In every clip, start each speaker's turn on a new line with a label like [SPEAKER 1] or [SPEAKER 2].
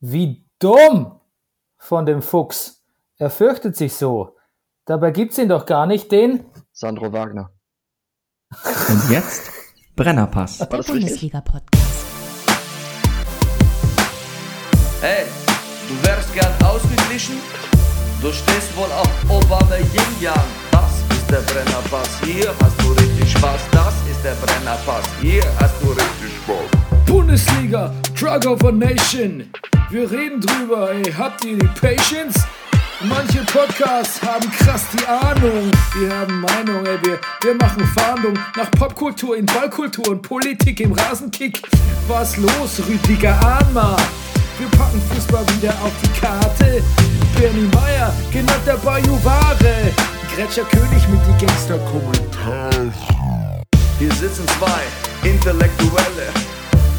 [SPEAKER 1] Wie dumm von dem Fuchs. Er fürchtet sich so. Dabei gibt's ihn doch gar nicht, den
[SPEAKER 2] Sandro Wagner.
[SPEAKER 3] Und jetzt Brennerpass.
[SPEAKER 4] Der Bundesliga-Podcast.
[SPEAKER 5] Hey, du wärst gern ausgeglichen? Du stehst wohl auf Obama Yin Yang. Das ist der Brennerpass. Hier hast du richtig Spaß. Das ist der Brennerpass. Hier hast du richtig Spaß.
[SPEAKER 6] Bundesliga, Drug of a Nation. Wir reden drüber, ey, habt ihr die Patience? Manche Podcasts haben krass die Ahnung. Wir haben Meinung, ey, wir, wir machen Fahndung nach Popkultur in Ballkultur und Politik im Rasenkick. Was los, Rüdiger Ahnma? Wir packen Fußball wieder auf die Karte. Bernie Meyer, genannt der Bajuware. Gretscher König mit die Gangster-Kommentare.
[SPEAKER 5] Hier sitzen zwei Intellektuelle,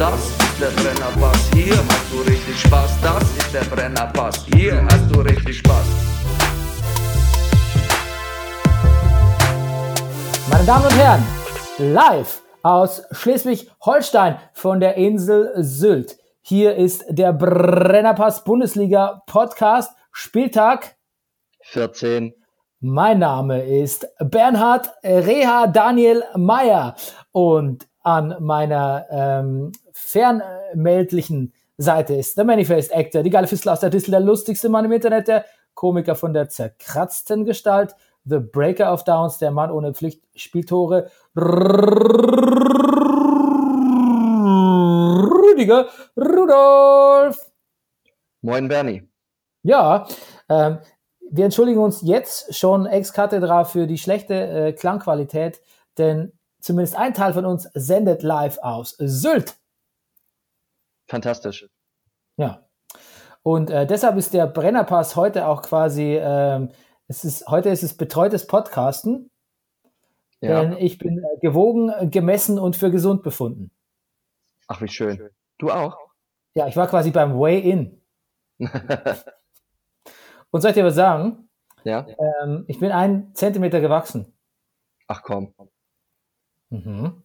[SPEAKER 5] Das ist der Brennerpass, hier hast du richtig Spaß. Das ist der Brennerpass, hier hast du richtig Spaß.
[SPEAKER 1] Meine Damen und Herren, live aus Schleswig-Holstein von der Insel Sylt. Hier ist der Brennerpass Bundesliga Podcast Spieltag
[SPEAKER 2] 14.
[SPEAKER 1] Mein Name ist Bernhard Reha Daniel Meyer und an meiner ähm, fernmeldlichen Seite ist der Manifest Actor, die geile Fistel aus der Distel, der lustigste Mann im Internet, der Komiker von der zerkratzten Gestalt, The Breaker of Downs, der Mann ohne Pflichtspieltore, Rüdiger Rudolf.
[SPEAKER 2] Moin Bernie.
[SPEAKER 1] Ja, ähm, wir entschuldigen uns jetzt schon ex cathedra für die schlechte äh, Klangqualität, denn zumindest ein Teil von uns sendet live aus Sylt.
[SPEAKER 2] Fantastisch.
[SPEAKER 1] Ja. Und äh, deshalb ist der Brennerpass heute auch quasi, ähm, es ist, heute ist es betreutes Podcasten,
[SPEAKER 2] Ja.
[SPEAKER 1] denn ich bin äh, gewogen, äh, gemessen und für gesund befunden.
[SPEAKER 2] Ach, wie schön. Du auch?
[SPEAKER 1] Ja, ich war quasi beim Way-In. Und soll ich dir was sagen?
[SPEAKER 2] ja?
[SPEAKER 1] Ähm, ich bin einen Zentimeter gewachsen.
[SPEAKER 2] Ach komm.
[SPEAKER 1] Mhm.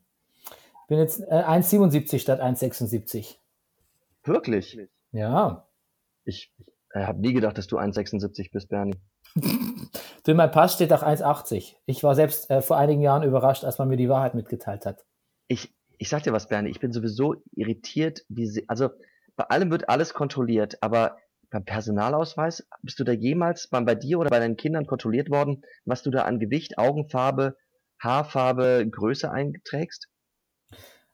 [SPEAKER 1] Bin jetzt äh, 1,77 statt 1,76.
[SPEAKER 2] Wirklich?
[SPEAKER 1] Ja.
[SPEAKER 2] Ich äh, habe nie gedacht, dass du 1,76 bist, Bernie.
[SPEAKER 1] Du, in meinem Pass steht auch 1,80. Ich war selbst äh, vor einigen Jahren überrascht, als man mir die Wahrheit mitgeteilt hat.
[SPEAKER 2] Ich, ich sag dir was, Bernie, ich bin sowieso irritiert, wie sie, also bei allem wird alles kontrolliert, aber beim Personalausweis, bist du da jemals bei, bei dir oder bei deinen Kindern kontrolliert worden, was du da an Gewicht, Augenfarbe, Haarfarbe, Größe einträgst?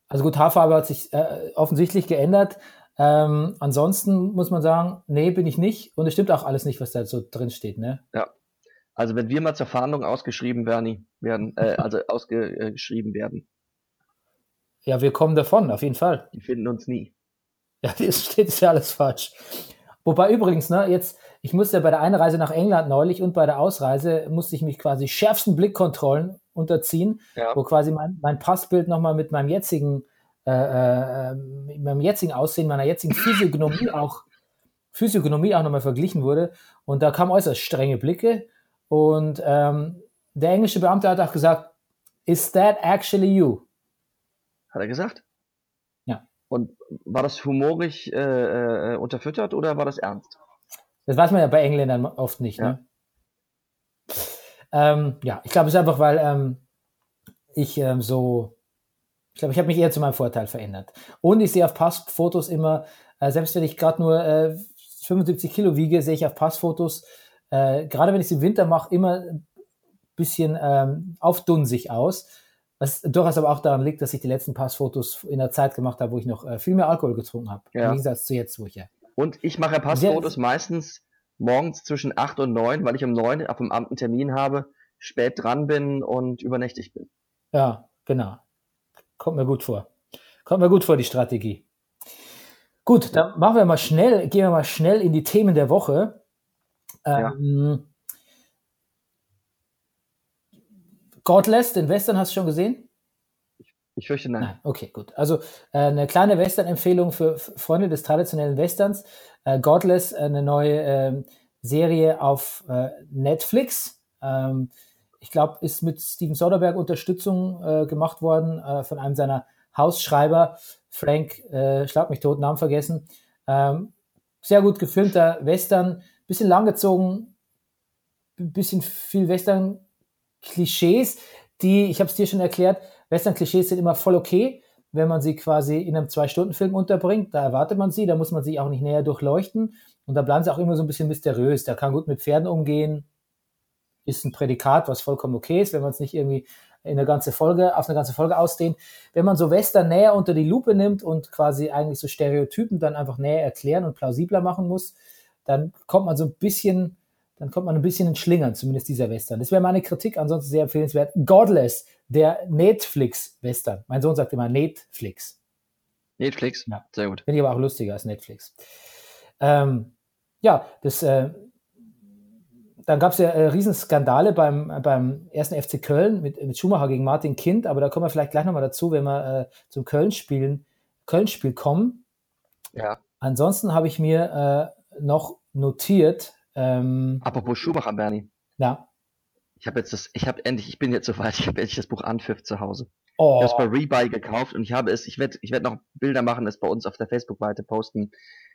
[SPEAKER 1] Also gut, Haarfarbe hat sich äh, offensichtlich geändert. Ähm, ansonsten muss man sagen, nee, bin ich nicht. Und es stimmt auch alles nicht, was da so drin steht, ne?
[SPEAKER 2] Ja. Also wenn wir mal zur Fahndung ausgeschrieben Bernie, werden, äh, also ausgeschrieben werden,
[SPEAKER 1] Ja, wir kommen davon, auf jeden Fall.
[SPEAKER 2] die finden uns nie.
[SPEAKER 1] Ja, das steht ist ja alles falsch. Wobei übrigens, ne, jetzt, ich musste ja bei der Einreise nach England neulich und bei der Ausreise musste ich mich quasi schärfsten Blickkontrollen unterziehen,
[SPEAKER 2] Ja.
[SPEAKER 1] wo quasi mein, mein Passbild nochmal mit meinem jetzigen, äh, äh, mit meinem jetzigen Aussehen, meiner jetzigen Physiognomie auch, Physiognomie auch nochmal verglichen wurde. Und da kamen äußerst strenge Blicke. Und ähm, der englische Beamte hat auch gesagt, is that actually you?
[SPEAKER 2] Hat er gesagt?
[SPEAKER 1] Ja.
[SPEAKER 2] Und war das humorig äh, äh, unterfüttert oder war das ernst?
[SPEAKER 1] Das weiß man ja bei Engländern oft nicht.
[SPEAKER 2] Ja.
[SPEAKER 1] Ne? Ähm, ja, ich glaube, es ist einfach, weil ähm, ich ähm, so, ich glaube, ich habe mich eher zu meinem Vorteil verändert. Und ich sehe auf Passfotos immer, äh, selbst wenn ich gerade nur äh, 75 Kilo wiege, sehe ich auf Passfotos, äh, gerade wenn ich es im Winter mache, immer ein bisschen ähm, aufdunsig aus. Was durchaus aber auch daran liegt, dass ich die letzten Passfotos in der Zeit gemacht habe, wo ich noch äh, viel mehr Alkohol getrunken habe.
[SPEAKER 2] Ja.
[SPEAKER 1] Im Gegensatz zu jetzt, wo ich ja.
[SPEAKER 2] Und ich mache Passfotos meistens morgens zwischen 8 und 9, weil ich um 9 auf dem Amt einen Termin habe, spät dran bin und übernächtig bin.
[SPEAKER 1] Ja, genau. Kommt mir gut vor. Kommt mir gut vor, die Strategie. Gut, dann machen wir mal schnell, gehen wir mal schnell in die Themen der Woche.
[SPEAKER 2] Ja.
[SPEAKER 1] Ähm, Godless, den Western hast du schon gesehen?
[SPEAKER 2] Ich fürchte nein.
[SPEAKER 1] Nein, okay, gut. Also äh, eine kleine Western-Empfehlung für Freunde des traditionellen Westerns. Äh, Godless, eine neue ähm, Serie auf äh, Netflix. Ähm, ich glaube, ist mit Steven Soderbergh Unterstützung äh, gemacht worden äh, von einem seiner Hausschreiber, Frank, äh, schlag mich tot, Namen vergessen. Ähm, sehr gut gefilmter Western, bisschen langgezogen, bisschen viel Western-Klischees, die, ich habe es dir schon erklärt, Western-Klischees sind immer voll okay, wenn man sie quasi in einem Zwei-Stunden-Film unterbringt. Da erwartet man sie, da muss man sie auch nicht näher durchleuchten. Und da bleiben sie auch immer so ein bisschen mysteriös. Der kann gut mit Pferden umgehen, ist ein Prädikat, was vollkommen okay ist, wenn man es nicht irgendwie in eine ganze Folge, auf eine ganze Folge ausdehnt. Wenn man so Western näher unter die Lupe nimmt und quasi eigentlich so Stereotypen dann einfach näher erklären und plausibler machen muss, dann kommt man so ein bisschen, dann kommt man ein bisschen in Schlingern, zumindest dieser Western. Das wäre meine Kritik, ansonsten sehr empfehlenswert. Godless, der Netflix-Western. Mein Sohn sagt immer Netflix.
[SPEAKER 2] Netflix?
[SPEAKER 1] Ja.
[SPEAKER 2] Sehr gut.
[SPEAKER 1] Finde ich aber auch lustiger als Netflix. Ähm, ja, das, äh, dann gab es ja äh, Riesenskandale beim, beim ersten FC Köln mit, mit Schumacher gegen Martin Kind, aber da kommen wir vielleicht gleich nochmal dazu, wenn wir äh, zum Köln-Spielen, Köln-Spiel kommen.
[SPEAKER 2] Ja.
[SPEAKER 1] Ansonsten habe ich mir äh, noch notiert, ähm,
[SPEAKER 2] Apropos Schumacher, Bernie.
[SPEAKER 1] ja,
[SPEAKER 2] Ich habe jetzt das, ich habe endlich, ich bin jetzt soweit, ich habe endlich das Buch Anpfiff zu Hause.
[SPEAKER 1] oh,
[SPEAKER 2] Ich habe es bei Rebuy gekauft und ich habe es, ich werde ich werd noch Bilder machen, es bei uns auf der Facebook-Seite posten.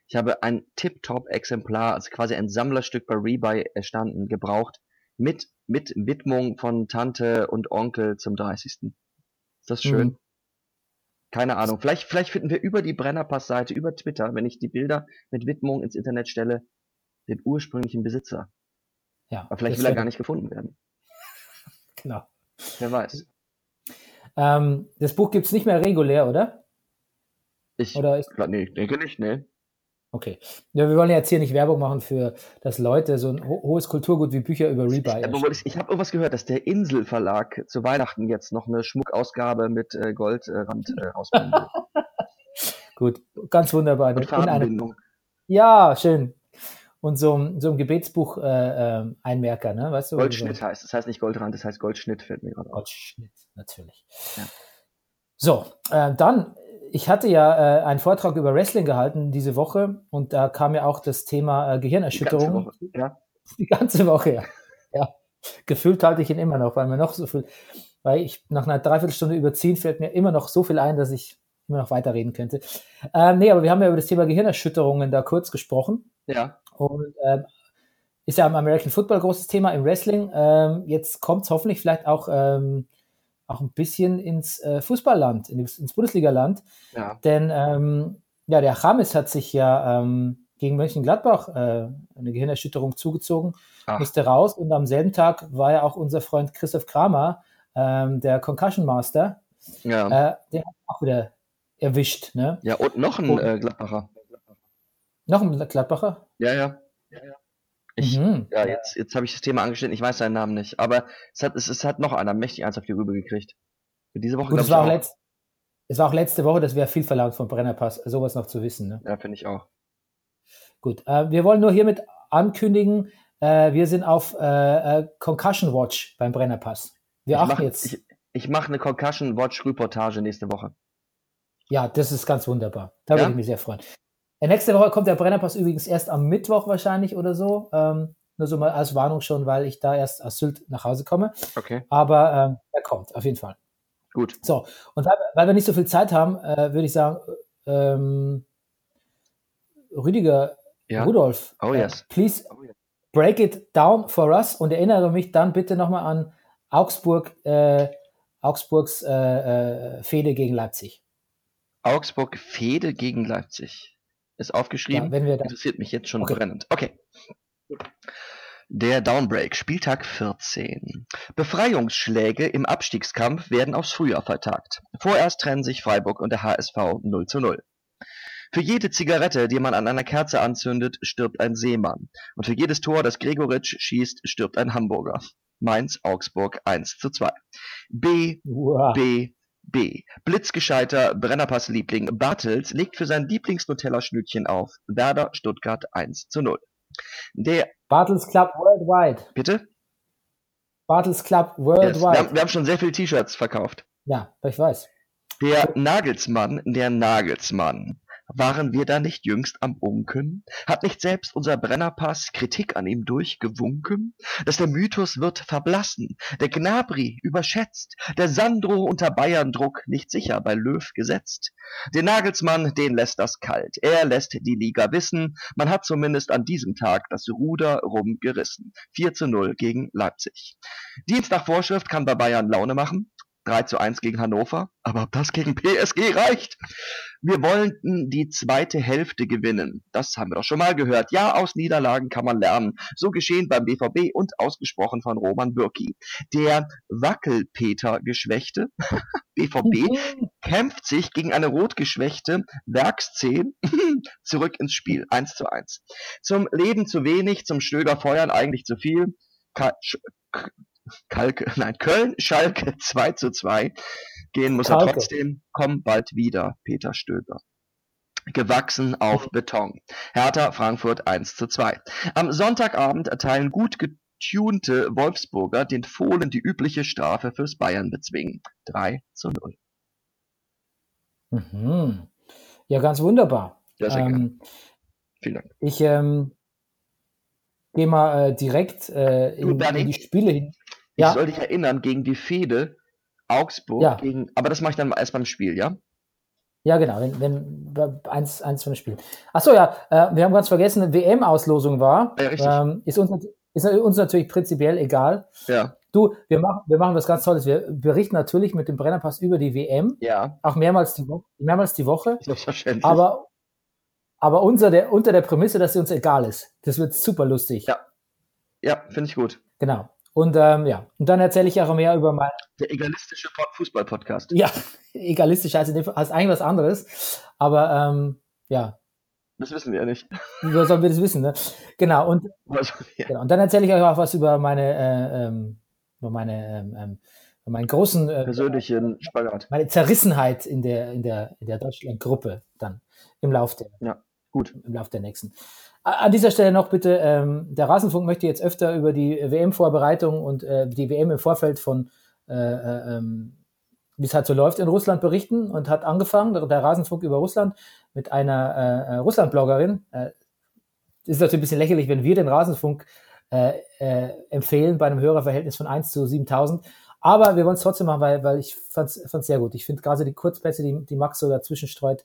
[SPEAKER 2] Ich habe ein Tip-Top-Exemplar, also quasi ein Sammlerstück bei Rebuy erstanden, gebraucht, mit, mit Widmung von Tante und Onkel zum 30. Ist das schön?
[SPEAKER 1] Mhm.
[SPEAKER 2] Keine Ahnung. Vielleicht, vielleicht finden wir über die Brennerpass-Seite, über Twitter, wenn ich die Bilder mit Widmung ins Internet stelle, den ursprünglichen Besitzer.
[SPEAKER 1] ja,
[SPEAKER 2] Aber vielleicht will er gar nicht gefunden werden.
[SPEAKER 1] Genau.
[SPEAKER 2] Wer weiß.
[SPEAKER 1] Ähm, das Buch gibt's nicht mehr regulär, oder?
[SPEAKER 2] Ich,
[SPEAKER 1] Oder ist,
[SPEAKER 2] nee, ich denke nicht, ne?
[SPEAKER 1] Okay. Ja, wir wollen ja jetzt hier nicht Werbung machen für, dass Leute so ein ho hohes Kulturgut wie Bücher über Rebuy erstellen.
[SPEAKER 2] ich, habe irgendwas gehört, dass der Insel Verlag zu Weihnachten jetzt noch eine Schmuckausgabe mit äh, Goldrand äh, rausbringen will.
[SPEAKER 1] Gut, ganz wunderbar.
[SPEAKER 2] Mit Farbenbindung.
[SPEAKER 1] ja, schön. Und so, ein- so ein Gebetsbuch äh, ähm, Einmerker, ne? Weißt du?
[SPEAKER 2] Goldschnitt heißt. Das heißt nicht Goldrand, das heißt Goldschnitt, fällt mir gerade auf.
[SPEAKER 1] Goldschnitt, natürlich.
[SPEAKER 2] Ja.
[SPEAKER 1] So, äh, dann, ich hatte ja äh, einen Vortrag über Wrestling gehalten diese Woche und da kam ja auch das Thema äh,
[SPEAKER 2] Die ganze
[SPEAKER 1] Gehirnerschütterung.
[SPEAKER 2] Woche. Ja.
[SPEAKER 1] Die ganze Woche, ja. ja. Gefühlt halte ich ihn immer noch, weil mir noch so viel, weil ich nach einer Dreiviertelstunde überziehen, fällt mir immer noch so viel ein, dass ich immer noch weiterreden könnte. Ähm, nee, aber wir haben ja über das Thema Gehirnerschütterungen da kurz gesprochen.
[SPEAKER 2] ja.
[SPEAKER 1] Und ähm, ist ja im American Football großes Thema, im Wrestling. Ähm, jetzt kommt es hoffentlich vielleicht auch, ähm, auch ein bisschen ins äh, Fußballland, ins, ins Bundesligaland.
[SPEAKER 2] Ja.
[SPEAKER 1] Denn ähm, ja, der Chames hat sich ja ähm, gegen Mönchengladbach äh, eine Gehirnerschütterung zugezogen,
[SPEAKER 2] Ach.
[SPEAKER 1] musste raus und am selben Tag war ja auch unser Freund Christoph Kramer, ähm, der Concussion Master,
[SPEAKER 2] Ja.
[SPEAKER 1] äh, der hat auch wieder erwischt. Ne?
[SPEAKER 2] ja, und noch ein
[SPEAKER 1] Und-
[SPEAKER 2] äh, Gladbacher.
[SPEAKER 1] Noch ein Gladbacher?
[SPEAKER 2] Ja, ja. ja, ja. Ich,
[SPEAKER 1] Mhm.
[SPEAKER 2] ja, jetzt, jetzt habe ich das Thema angeschnitten, ich weiß seinen Namen nicht. Aber es hat, es, es hat noch einer mächtig eins auf die Rübe gekriegt. Für diese Woche
[SPEAKER 1] Gut, es war, auch letzt, es war auch letzte Woche, das wäre viel verlangt von Brennerpass, sowas noch zu wissen. Ne?
[SPEAKER 2] Ja, finde ich auch.
[SPEAKER 1] Gut, äh, wir wollen nur hiermit ankündigen, äh, wir sind auf äh, äh, Concussion Watch beim Brennerpass. Wir
[SPEAKER 2] ich
[SPEAKER 1] achten
[SPEAKER 2] mache
[SPEAKER 1] jetzt.
[SPEAKER 2] ich, ich mach eine Concussion Watch Reportage nächste Woche.
[SPEAKER 1] ja, das ist ganz wunderbar. Da
[SPEAKER 2] Ja?
[SPEAKER 1] würde ich mich sehr freuen. Nächste Woche kommt der Brennerpass übrigens erst am Mittwoch wahrscheinlich oder so. Ähm, nur so mal als Warnung schon, weil ich da erst aus Sylt nach Hause komme.
[SPEAKER 2] Okay.
[SPEAKER 1] Aber ähm, er kommt, auf jeden Fall.
[SPEAKER 2] Gut.
[SPEAKER 1] So, und weil, weil wir nicht so viel Zeit haben, äh, würde ich sagen, ähm, Rüdiger,
[SPEAKER 2] Ja.
[SPEAKER 1] Rudolf,
[SPEAKER 2] Oh,
[SPEAKER 1] äh,
[SPEAKER 2] yes.
[SPEAKER 1] please
[SPEAKER 2] Oh, yes.
[SPEAKER 1] break it down for us und erinnere mich dann bitte nochmal an Augsburg, äh, Augsburgs äh, äh, Fehde gegen Leipzig.
[SPEAKER 2] Augsburg Fehde gegen Leipzig. Ist aufgeschrieben.
[SPEAKER 1] Ja,
[SPEAKER 2] Interessiert mich jetzt schon
[SPEAKER 1] Okay.
[SPEAKER 2] brennend. Okay. Der Downbreak, Spieltag 14. Befreiungsschläge im Abstiegskampf werden aufs Frühjahr vertagt. Vorerst trennen sich Freiburg und der HSV 0 zu 0. Für jede Zigarette, die man an einer Kerze anzündet, stirbt ein Seemann. Und für jedes Tor, das Gregoritsch schießt, stirbt ein Hamburger. Mainz, Augsburg 1 zu 2. B,
[SPEAKER 1] Uah.
[SPEAKER 2] B, B. Blitzgescheiter Brennerpass-Liebling Bartels legt für sein Lieblings-Nutella-Schnütchen auf. Werder Stuttgart 1 zu 0. Der,
[SPEAKER 1] Bartels Club Worldwide.
[SPEAKER 2] bitte?
[SPEAKER 1] Bartels Club
[SPEAKER 2] Yes. Wir,
[SPEAKER 1] Worldwide.
[SPEAKER 2] haben, wir haben schon sehr viele T-Shirts verkauft.
[SPEAKER 1] Ja, ich weiß.
[SPEAKER 2] Der Nagelsmann, der Nagelsmann. Waren wir da nicht jüngst am Unken? Hat nicht selbst unser Brennerpass Kritik an ihm durchgewunken? Dass der Mythos wird verblassen, der Gnabry überschätzt, der Sandro unter Bayern-Druck nicht sicher bei Löw gesetzt. Den Nagelsmann, den lässt das kalt. Er lässt die Liga wissen, man hat zumindest an diesem Tag das Ruder rumgerissen. 4 zu 0 gegen Leipzig. Dienst nach Vorschrift kann bei Bayern Laune machen. 3 zu 1 gegen Hannover, aber ob das gegen PSG reicht? Wir wollten die zweite Hälfte gewinnen. Das haben wir doch schon mal gehört. Ja, aus Niederlagen kann man lernen. So geschehen beim BVB und ausgesprochen von Roman Bürki. Der Wackelpeter-Geschwächte BVB kämpft sich gegen eine rotgeschwächte Werksszene zurück ins Spiel. 1 zu 1. Zum Leben zu wenig, zum Stöger feuern eigentlich zu viel. Ka Kalke, nein, Köln, Schalke 2 zu 2. Gehen muss er
[SPEAKER 1] Kalke.
[SPEAKER 2] trotzdem. Komm bald wieder, Peter Stöger. Gewachsen auf Beton. Hertha Frankfurt 1 zu 2. Am Sonntagabend erteilen gut getunte Wolfsburger den Fohlen die übliche Strafe fürs Bayern bezwingen. 3 zu 0.
[SPEAKER 1] Mhm. Ja, ganz wunderbar.
[SPEAKER 2] Ja, sehr.
[SPEAKER 1] Ähm,
[SPEAKER 2] Vielen Dank.
[SPEAKER 1] ich ähm, gehe mal äh, direkt äh, in, in die Spiele hin.
[SPEAKER 2] Ich
[SPEAKER 1] Ja.
[SPEAKER 2] soll dich erinnern gegen die Fehde Augsburg
[SPEAKER 1] Ja.
[SPEAKER 2] gegen, aber das mache ich dann erst beim Spiel, ja?
[SPEAKER 1] Ja, genau, wenn, wenn eins, eins von den Spielen. Ach so, ja, äh, wir haben ganz vergessen, WM-Auslosung war.
[SPEAKER 2] Ja, richtig.
[SPEAKER 1] Ähm, ist, uns, ist uns natürlich prinzipiell egal.
[SPEAKER 2] Ja,
[SPEAKER 1] Du, wir machen, wir machen was ganz Tolles. Wir berichten natürlich mit dem Brennerpass über die WM,
[SPEAKER 2] ja,
[SPEAKER 1] auch mehrmals die, Wo mehrmals die Woche.
[SPEAKER 2] selbstverständlich.
[SPEAKER 1] Aber, aber unter, der, unter der Prämisse, dass sie uns egal ist. Das wird super lustig.
[SPEAKER 2] Ja. ja, finde ich gut.
[SPEAKER 1] Genau. Und ähm, ja, und dann erzähle ich auch mehr über mein,
[SPEAKER 2] Der egalistische Pod- Fußball-Podcast.
[SPEAKER 1] ja, egalistisch heißt, in dem Fall- heißt eigentlich was anderes. Aber ähm, ja,
[SPEAKER 2] Das wissen wir ja nicht.
[SPEAKER 1] woher sollen wir das wissen, ne? Genau, und,
[SPEAKER 2] Also, ja.
[SPEAKER 1] genau. und dann erzähle ich euch auch was über meine, äh, ähm, über meine, ähm, ähm, über meinen großen, äh,
[SPEAKER 2] Persönlichen Spagat.
[SPEAKER 1] meine Zerrissenheit in der, in der, in der Deutschland-Gruppe dann im Lauf der,
[SPEAKER 2] Ja, gut.
[SPEAKER 1] im Lauf der nächsten. An dieser Stelle noch bitte, ähm, der Rasenfunk möchte jetzt öfter über die WM-Vorbereitung und äh, die WM im Vorfeld von, äh, äh, ähm, wie es halt so läuft in Russland berichten und hat angefangen, der, Rasenfunk über Russland, mit einer äh, äh, Russland-Bloggerin. Äh, ist natürlich ein bisschen lächerlich, wenn wir den Rasenfunk empfehlen bei einem Hörerverhältnis von 1 zu 7000. Aber wir wollen es trotzdem machen, weil, weil ich fand es sehr gut. Ich finde gerade die Kurzpässe, die, die Max so dazwischen streut,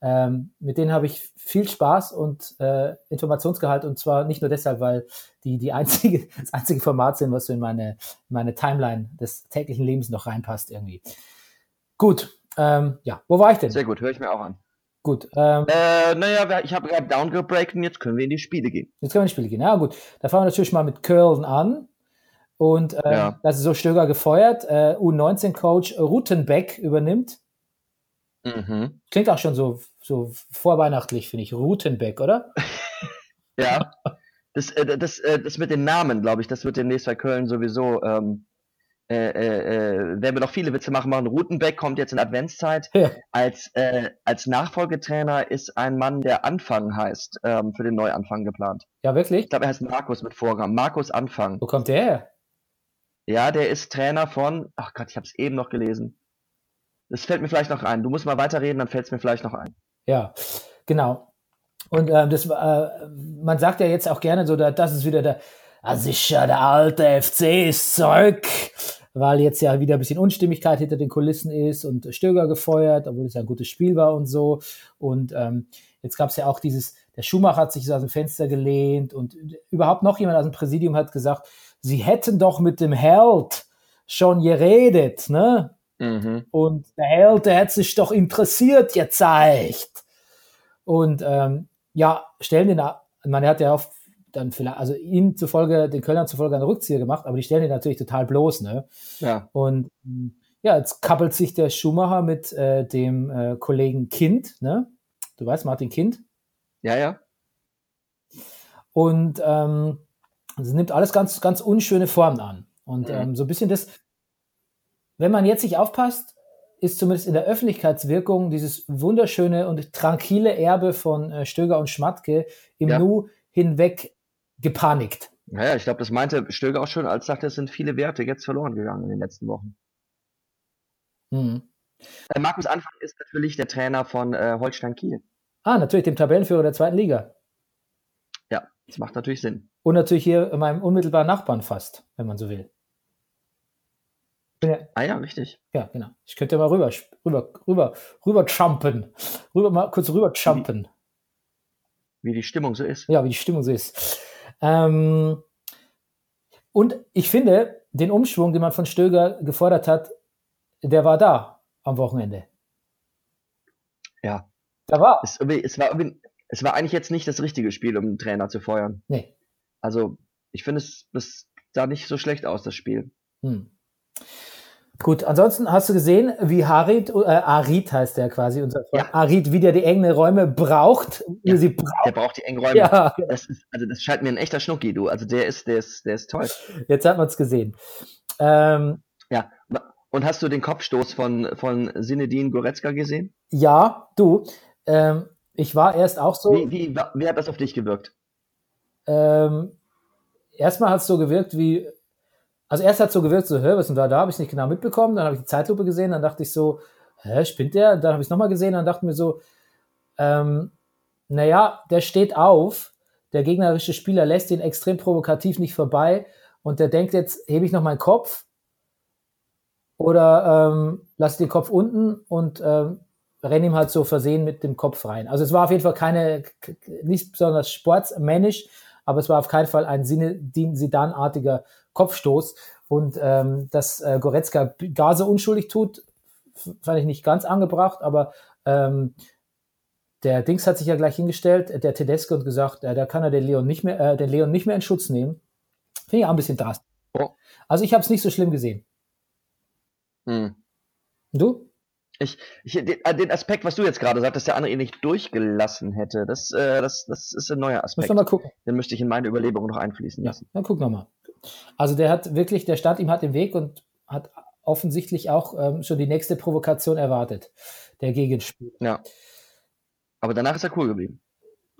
[SPEAKER 1] ähm, mit denen habe ich viel Spaß und äh, Informationsgehalt und zwar nicht nur deshalb, weil die die einzige das einzige Format sind, was so in meine in meine Timeline des täglichen Lebens noch reinpasst irgendwie. Gut, ähm, ja, wo war ich denn?
[SPEAKER 2] Sehr gut, höre ich mir auch an.
[SPEAKER 1] Gut, ähm,
[SPEAKER 2] Äh, naja, ich habe gerade downgebreakt und jetzt können wir in die Spiele gehen.
[SPEAKER 1] jetzt können wir ins Spiel gehen. Ja gut, da fangen wir natürlich mal mit Köln an und äh,
[SPEAKER 2] Ja.
[SPEAKER 1] das ist so Stöger gefeuert. Äh, U19-Coach Rutenbeck übernimmt.
[SPEAKER 2] Mhm.
[SPEAKER 1] Klingt auch schon so so vorweihnachtlich, finde ich. Rutenbeck, oder?
[SPEAKER 2] Ja. Das, äh, das, äh, das mit den Namen, glaube ich, das wird demnächst bei Köln sowieso, ähm, äh, äh, äh, werden wir noch viele Witze machen. machen. Rutenbeck kommt jetzt in Adventszeit.
[SPEAKER 1] Ja.
[SPEAKER 2] Als, äh, als Nachfolgetrainer ist ein Mann, der Anfang heißt, ähm, für den Neuanfang geplant.
[SPEAKER 1] Ja, wirklich?
[SPEAKER 2] Ich glaube, er heißt Markus mit Vornamen. Markus Anfang.
[SPEAKER 1] Wo kommt der her?
[SPEAKER 2] Ja, der ist Trainer von, ach Gott, ich habe es eben noch gelesen. Das fällt mir vielleicht noch ein. Du musst mal weiterreden, dann fällt es mir vielleicht noch ein.
[SPEAKER 1] Ja, genau. Und ähm, das, äh, man sagt ja jetzt auch gerne so, da, das ist wieder der, ist ja der alte FC ist zurück, weil jetzt ja wieder ein bisschen Unstimmigkeit hinter den Kulissen ist und Stöger gefeuert, obwohl es ja ein gutes Spiel war und so. Und ähm, jetzt gab es ja auch dieses, der Schumacher hat sich so aus dem Fenster gelehnt und überhaupt noch jemand aus dem Präsidium hat gesagt, sie hätten doch mit dem Held schon geredet, ne?
[SPEAKER 2] Mhm.
[SPEAKER 1] Und der Held, der hat sich doch interessiert gezeigt. Und ähm, ja, stellen den, man hat ja auch dann vielleicht, also ihm zufolge, den Kölnern zufolge einen Rückzieher gemacht, aber die stellen den natürlich total bloß, ne?
[SPEAKER 2] Ja.
[SPEAKER 1] Und ja, jetzt kappelt sich der Schumacher mit äh, dem äh, Kollegen Kind, ne? Du weißt, Martin Kind.
[SPEAKER 2] Ja, ja.
[SPEAKER 1] Und ähm, es nimmt alles ganz, ganz unschöne Formen an. Und
[SPEAKER 2] Mhm.
[SPEAKER 1] ähm, so ein bisschen das, wenn man jetzt nicht aufpasst, ist zumindest in der Öffentlichkeitswirkung dieses wunderschöne und tranquile Erbe von äh, Stöger und Schmatke im
[SPEAKER 2] Ja.
[SPEAKER 1] Nu hinweg gepanikt.
[SPEAKER 2] Naja, ich glaube, das meinte Stöger auch schon, als sagte, es sind viele Werte jetzt verloren gegangen in den letzten Wochen.
[SPEAKER 1] Mhm.
[SPEAKER 2] Äh, Markus Anfang ist natürlich der Trainer von äh, Holstein Kiel.
[SPEAKER 1] Ah, natürlich dem Tabellenführer der zweiten Liga.
[SPEAKER 2] Ja, das macht natürlich Sinn.
[SPEAKER 1] Und natürlich hier meinem unmittelbaren Nachbarn fast, wenn man so will. Ja,
[SPEAKER 2] Ah ja, richtig.
[SPEAKER 1] ja, genau. Ich könnte mal rüber, rüber, rüber, rüber jumpen. Rüber, mal kurz rüber jumpen.
[SPEAKER 2] Wie die Stimmung so ist.
[SPEAKER 1] Ja, wie die Stimmung so ist. Ähm, und ich finde, den Umschwung, den man von Stöger gefordert hat, der war da am Wochenende.
[SPEAKER 2] Ja.
[SPEAKER 1] Da war.
[SPEAKER 2] Es, es, war, es war eigentlich jetzt nicht das richtige Spiel, um einen Trainer zu feuern.
[SPEAKER 1] Nee.
[SPEAKER 2] Also, ich finde, es, es sah nicht so schlecht aus, das Spiel.
[SPEAKER 1] Hm. Gut, ansonsten hast du gesehen, wie Harid, äh, Arid heißt der quasi, unser Freund,
[SPEAKER 2] Ja.
[SPEAKER 1] Arid wieder die engen Räume braucht, wie
[SPEAKER 2] Ja.
[SPEAKER 1] sie braucht.
[SPEAKER 2] Der braucht die engen Räume.
[SPEAKER 1] Ja,
[SPEAKER 2] Das ist, also das scheint mir ein echter Schnucki, du. Also der ist, der ist, der ist toll.
[SPEAKER 1] jetzt hat man es gesehen. Ähm,
[SPEAKER 2] Ja. Und hast du den Kopfstoß von, von Sinedin Goretzka gesehen?
[SPEAKER 1] ja, du, ähm, ich war erst auch so,
[SPEAKER 2] Wie, wie, wie hat das auf dich gewirkt?
[SPEAKER 1] ähm, erstmal hat es so gewirkt wie, also erst hat so gewirkt, so, hä, was ist denn da, da habe ich nicht genau mitbekommen, dann habe ich die Zeitlupe gesehen, dann dachte ich so, hä, spinnt der? Dann habe ich es nochmal gesehen, dann dachte ich mir so, ähm, naja, der steht auf, der gegnerische Spieler lässt ihn extrem provokativ nicht vorbei und der denkt jetzt, hebe ich noch meinen Kopf oder ähm, lasse den Kopf unten und ähm, renne ihm halt so versehen mit dem Kopf rein. Also es war auf jeden Fall keine, nicht besonders sportsmännisch, aber es war auf keinen Fall ein Sinne, Sidan-artiger Kopfstoß. Und ähm, dass äh, Goretzka gar so unschuldig tut, fand ich nicht ganz angebracht, aber ähm, der Dings hat sich ja gleich hingestellt, der Tedesco und gesagt, äh, da kann er den Leon nicht mehr, äh, den Leon nicht mehr in Schutz nehmen. Finde ich auch ein bisschen drastisch.
[SPEAKER 2] Oh.
[SPEAKER 1] Also ich habe es nicht so schlimm gesehen.
[SPEAKER 2] Hm.
[SPEAKER 1] Du?
[SPEAKER 2] Ich, ich, den, äh, den Aspekt, was du jetzt gerade sagst, dass der andere ihn nicht durchgelassen hätte, das, äh, das, das ist ein neuer Aspekt.
[SPEAKER 1] noch mal gucken.
[SPEAKER 2] Den müsste ich in meine Überlegung noch einfließen
[SPEAKER 1] Ja,
[SPEAKER 2] lassen.
[SPEAKER 1] dann guck noch mal. Also der hat wirklich, der stand ihm halt im Weg und hat offensichtlich auch ähm, schon die nächste Provokation erwartet, der Gegenspieler.
[SPEAKER 2] Ja. Aber danach ist er cool geblieben.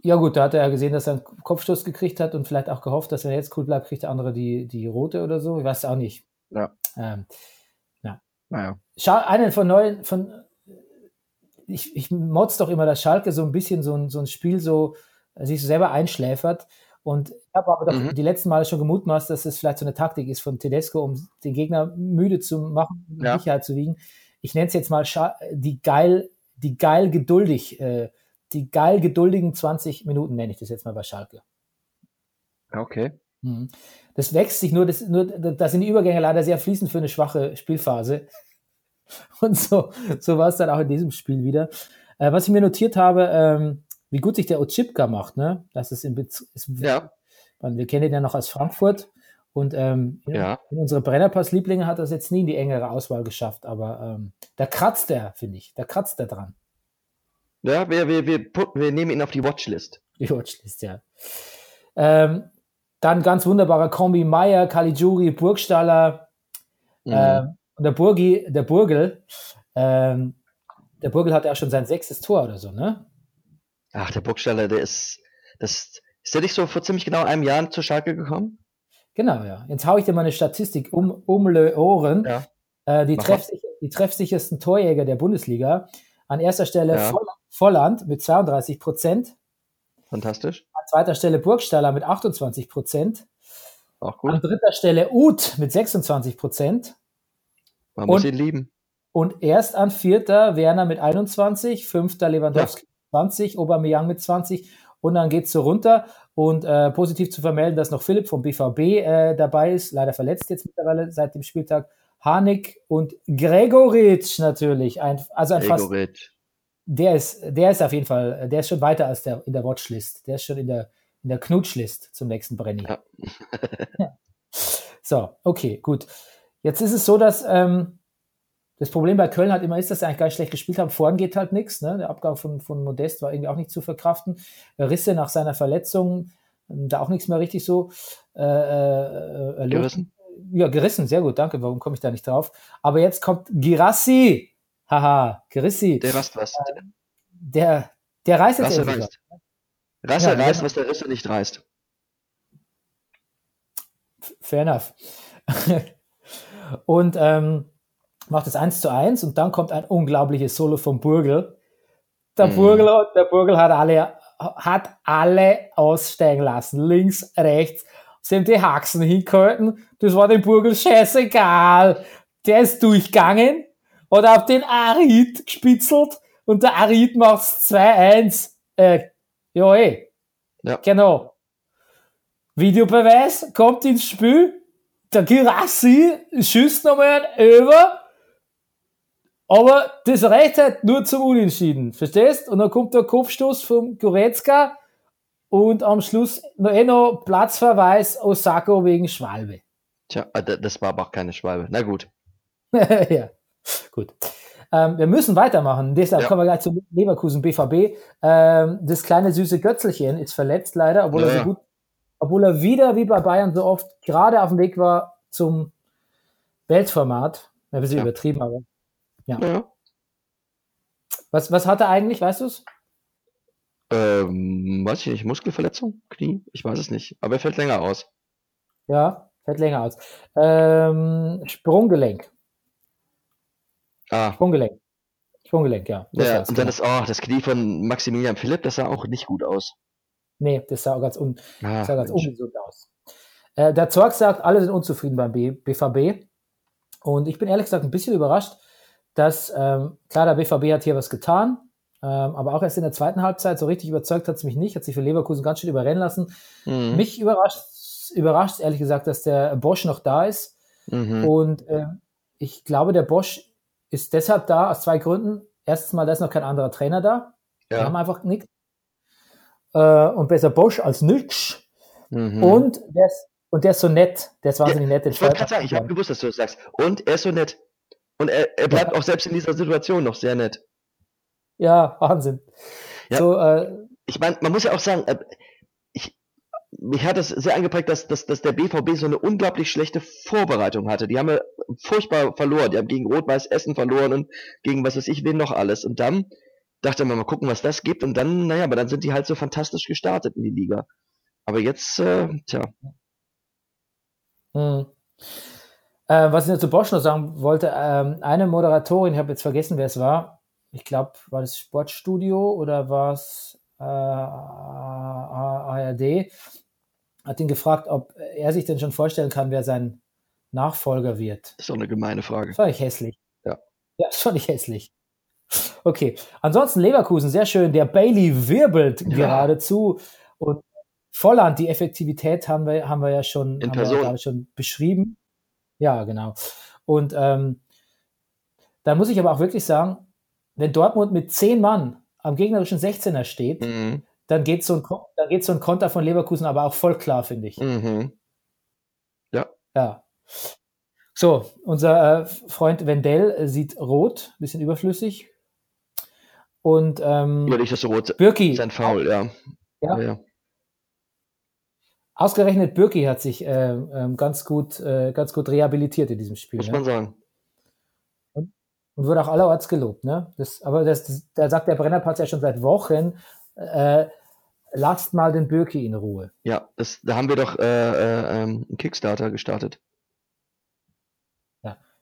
[SPEAKER 1] Ja gut, da hat er ja gesehen, dass er einen Kopfstoß gekriegt hat und vielleicht auch gehofft, dass wenn er jetzt cool bleibt, kriegt der andere die, die rote oder so. Ich weiß es auch nicht.
[SPEAKER 2] Ja.
[SPEAKER 1] Ähm,
[SPEAKER 2] Naja.
[SPEAKER 1] Schau, einen von neuen, von ich, ich motz doch immer, dass Schalke so ein bisschen so ein, so ein Spiel so sich selber einschläfert. Und ich habe aber doch
[SPEAKER 2] Mhm.
[SPEAKER 1] die letzten Male schon gemutmaßt, dass es vielleicht so eine Taktik ist von Tedesco, um den Gegner müde zu machen, um
[SPEAKER 2] Ja.
[SPEAKER 1] Sicherheit zu wiegen. Ich nenne es jetzt mal die geil, die geil geduldig, äh, die geil geduldigen 20 Minuten nenne ich das jetzt mal bei Schalke.
[SPEAKER 2] Okay.
[SPEAKER 1] Mhm. Das wächst sich nur, das, nur, da sind die Übergänge leider sehr fließend für eine schwache Spielphase. Und so, so war es dann auch in diesem Spiel wieder. Äh, was ich mir notiert habe, ähm, wie gut sich der Ochipka macht, ne? Das ist im Bez ist,
[SPEAKER 2] Ja.
[SPEAKER 1] wir kennen ihn ja noch aus Frankfurt. Und ähm, in,
[SPEAKER 2] Ja.
[SPEAKER 1] in unsere Brennerpass-Lieblinge hat das jetzt nie in die engere Auswahl geschafft. Aber ähm, da kratzt er, finde ich. Da kratzt er dran.
[SPEAKER 2] Ja, wir, wir, wir, wir nehmen ihn auf die Watchlist.
[SPEAKER 1] Die Watchlist, ja. Ähm, dann ganz wunderbarer Kombi Meier, Caligiuri, Burgstaller.
[SPEAKER 2] Mhm.
[SPEAKER 1] Ähm, und der Burgi, der Burgel, ähm, der Burgel hat ja schon sein sechstes Tor oder so, ne?
[SPEAKER 2] Ach, der Burgstaller, der ist, das, ist der nicht so vor ziemlich genau einem Jahr zu Schalke gekommen?
[SPEAKER 1] Genau, ja. Jetzt hau ich dir mal eine Statistik um, um le Ohren.
[SPEAKER 2] Ja.
[SPEAKER 1] Äh, die, treffsich, die treffsichersten Torjäger der Bundesliga. An erster Stelle
[SPEAKER 2] Ja.
[SPEAKER 1] Voll, Volland mit 32 Prozent.
[SPEAKER 2] Fantastisch.
[SPEAKER 1] An zweiter Stelle Burgstaller mit 28 Prozent.
[SPEAKER 2] Auch
[SPEAKER 1] An
[SPEAKER 2] gut.
[SPEAKER 1] dritter Stelle Uth mit 26 Prozent.
[SPEAKER 2] Man muss
[SPEAKER 1] und-
[SPEAKER 2] ihn lieben.
[SPEAKER 1] Und erst an vierter Werner mit 21, fünfter Lewandowski 20, Aubameyang mit 20 und dann geht's so runter. Und äh, positiv zu vermelden, dass noch Philipp vom BVB äh, dabei ist, leider verletzt jetzt mittlerweile seit dem Spieltag. Hanik und Gregoritsch natürlich. Ein, also ein fast,
[SPEAKER 2] Gregoritsch.
[SPEAKER 1] der ist, der ist auf jeden Fall, der ist schon weiter als der in der Watchlist. Der ist schon in der, in der Knutschlist zum nächsten Brenny.
[SPEAKER 2] Ja.
[SPEAKER 1] So, okay, gut. Jetzt ist es so, dass ähm, das Problem bei Köln halt immer ist, dass sie eigentlich gar nicht schlecht gespielt haben. Vorn geht halt nichts. Ne? Der Abgang von, von Modest war irgendwie auch nicht zu verkraften. Risse nach seiner Verletzung, ähm, da auch nichts mehr richtig so äh, äh, erlogen.
[SPEAKER 2] Gerissen?
[SPEAKER 1] Ja, gerissen, sehr gut, danke. Warum komme ich da nicht drauf? Aber jetzt kommt Girassi. Haha, Girissi.
[SPEAKER 2] Der rast was.
[SPEAKER 1] Der, der reißt jetzt
[SPEAKER 2] Rasse reißt. Rasse
[SPEAKER 1] Ja,
[SPEAKER 2] reißt,
[SPEAKER 1] genau.
[SPEAKER 2] was der Risse nicht reißt.
[SPEAKER 1] fair enough. und ähm, macht es 1 zu 1 und dann kommt ein unglaubliches Solo vom Burgel. Der
[SPEAKER 2] Mhm.
[SPEAKER 1] Burgel, der Burgel hat alle, hat alle aussteigen lassen. Links, rechts. Sie haben die Haxen hingehalten. Das war dem Burgel scheißegal. Der ist durchgegangen und auf den Arid gespitzelt und der Arid macht's 2-1. Äh, ja, eh.
[SPEAKER 2] Ja.
[SPEAKER 1] Genau. Videobeweis kommt ins Spiel. Der Girassi schießt nochmal über. Aber das reicht halt nur zum Unentschieden. Verstehst? Und dann kommt der Kopfstoß vom Goretzka und am Schluss noch eh noch Platzverweis Osako wegen Schwalbe.
[SPEAKER 2] Tja, äh, das war aber auch keine Schwalbe. Na gut.
[SPEAKER 1] ja, gut. Ähm, wir müssen weitermachen. Deshalb
[SPEAKER 2] Ja.
[SPEAKER 1] kommen wir gleich zu Leverkusen BVB. Ähm, das kleine süße Götzelchen ist verletzt leider, obwohl er
[SPEAKER 2] Ja.
[SPEAKER 1] so gut, obwohl er wieder wie bei Bayern so oft gerade auf dem Weg war zum Weltformat. Ein bisschen
[SPEAKER 2] Ja.
[SPEAKER 1] übertrieben, aber
[SPEAKER 2] Ja.
[SPEAKER 1] was, was hat er eigentlich, weißt du's?
[SPEAKER 2] Ähm, weiß ich nicht, Muskelverletzung? Knie? Ich weiß es nicht. Aber er fällt länger aus.
[SPEAKER 1] Ja, fällt länger aus. Ähm, Sprunggelenk.
[SPEAKER 2] Ah,
[SPEAKER 1] Sprunggelenk. Sprunggelenk, ja. Das
[SPEAKER 2] ja, und dann
[SPEAKER 1] genau.
[SPEAKER 2] ist, oh, das Knie von Maximilian Philipp, das sah auch nicht gut aus.
[SPEAKER 1] Nee, das sah ganz, un,
[SPEAKER 2] Ah,
[SPEAKER 1] sah ganz ungesund aus. Äh, der Zorg sagt, alle sind unzufrieden beim B BVB. Und ich bin ehrlich gesagt ein bisschen überrascht, dass, ähm, klar, der BVB hat hier was getan, ähm, aber auch erst in der zweiten Halbzeit, so richtig überzeugt hat es mich nicht, hat sich für Leverkusen ganz schön überrennen lassen.
[SPEAKER 2] Mhm.
[SPEAKER 1] Mich überrascht, überrascht ehrlich gesagt, dass der Bosch noch da ist.
[SPEAKER 2] Mhm.
[SPEAKER 1] Und äh, ich glaube, der Bosch ist deshalb da, aus zwei Gründen. Erstens mal, da ist noch kein anderer Trainer da. Wir haben
[SPEAKER 2] Ja.
[SPEAKER 1] einfach nichts. Äh, und besser Bosch als nix.
[SPEAKER 2] Mhm.
[SPEAKER 1] Und, der ist, und der ist so nett. Der ist wahnsinnig nett. Den
[SPEAKER 2] Ich wollte gerade sagen, ich habe gewusst, dass du das sagst. Und er ist so nett. Und er, er bleibt auch selbst in dieser Situation noch sehr nett.
[SPEAKER 1] Ja, Wahnsinn.
[SPEAKER 2] Ja.
[SPEAKER 1] So, äh,
[SPEAKER 2] Ich meine, man muss ja auch sagen, äh, ich, mich hat das sehr angeprägt, dass, dass, dass der BVB so eine unglaublich schlechte Vorbereitung hatte. Die haben ja furchtbar verloren. Die haben gegen Rot-Weiß Essen verloren und gegen was weiß ich wen noch alles. Und dann dachte man, mal gucken, was das gibt. Und dann, naja, aber dann sind die halt so fantastisch gestartet in die Liga. Aber jetzt, äh, tja,
[SPEAKER 1] mh. Äh, was ich noch zu Bosch noch sagen wollte, ähm, eine Moderatorin, ich habe jetzt vergessen, wer es war. Ich glaube, war das Sportstudio oder war es äh, ARD? Hat ihn gefragt, ob er sich denn schon vorstellen kann, wer sein Nachfolger wird.
[SPEAKER 2] ist doch eine gemeine Frage.
[SPEAKER 1] Das fand ich hässlich.
[SPEAKER 2] Ja.
[SPEAKER 1] Ja, fand ich hässlich. Okay. Ansonsten Leverkusen, sehr schön. Der Bailey wirbelt
[SPEAKER 2] Ja.
[SPEAKER 1] geradezu. Und Volland, die Effektivität haben wir, haben wir ja schon,
[SPEAKER 2] In
[SPEAKER 1] ja,
[SPEAKER 2] Person.
[SPEAKER 1] ich, schon beschrieben. Ja, genau. Und ähm, da muss ich aber auch wirklich sagen, wenn Dortmund mit zehn Mann am gegnerischen 16er steht,
[SPEAKER 2] Mhm.
[SPEAKER 1] dann geht so ein, dann geht so ein Konter von Leverkusen aber auch voll klar, finde ich.
[SPEAKER 2] Mhm.
[SPEAKER 1] Ja. So, unser äh, Freund Wendell äh, sieht rot, bisschen überflüssig. Und ähm,
[SPEAKER 2] Über dich das Rot.
[SPEAKER 1] Birki,
[SPEAKER 2] Sein Foul, ja.
[SPEAKER 1] Ja.
[SPEAKER 2] ja.
[SPEAKER 1] Ausgerechnet Birki hat sich äh, ähm, ganz gut, äh, ganz gut rehabilitiert in diesem Spiel.
[SPEAKER 2] Muss
[SPEAKER 1] Ne?
[SPEAKER 2] man sagen.
[SPEAKER 1] Und wurde auch allerorts gelobt. Ne? Das, aber das, das, da sagt der Brennerpass ja schon seit Wochen, äh, lasst mal den Birki in Ruhe.
[SPEAKER 2] Ja, das, da haben wir doch äh, äh, ähm, einen Kickstarter gestartet.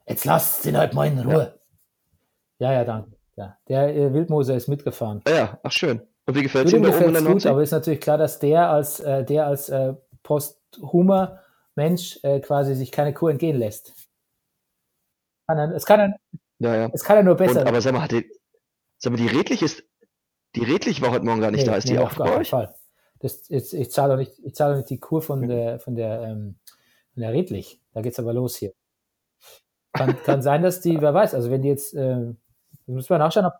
[SPEAKER 1] Jetzt lasst den halt mal in Ruhe. Ja, ja, danke. Ja, der äh, Wildmoser ist mitgefahren.
[SPEAKER 2] Ah ja, ach schön. Und wie gefällt es ihm da oben in der
[SPEAKER 1] gut, aber ist natürlich klar, dass der als, äh, der als äh, posthumer Mensch äh, quasi sich keine Kur entgehen lässt. Es, kann er,
[SPEAKER 2] Ja, ja.
[SPEAKER 1] es kann er nur besser.
[SPEAKER 2] Und, aber sag mal, hat die, sag mal, die Redlich ist, die Redlich war heute Morgen gar nicht
[SPEAKER 1] Nee,
[SPEAKER 2] da. Ist
[SPEAKER 1] nee,
[SPEAKER 2] die
[SPEAKER 1] auf
[SPEAKER 2] auch
[SPEAKER 1] gar
[SPEAKER 2] bei euch?
[SPEAKER 1] Fall. Das, jetzt, ich zahle doch nicht, ich zahle nicht die Kur von der, von der, ähm, von der Redlich. Da geht's aber los hier. Kann, kann sein, dass die, wer weiß, also wenn die jetzt, äh, muss man nachschauen, ob,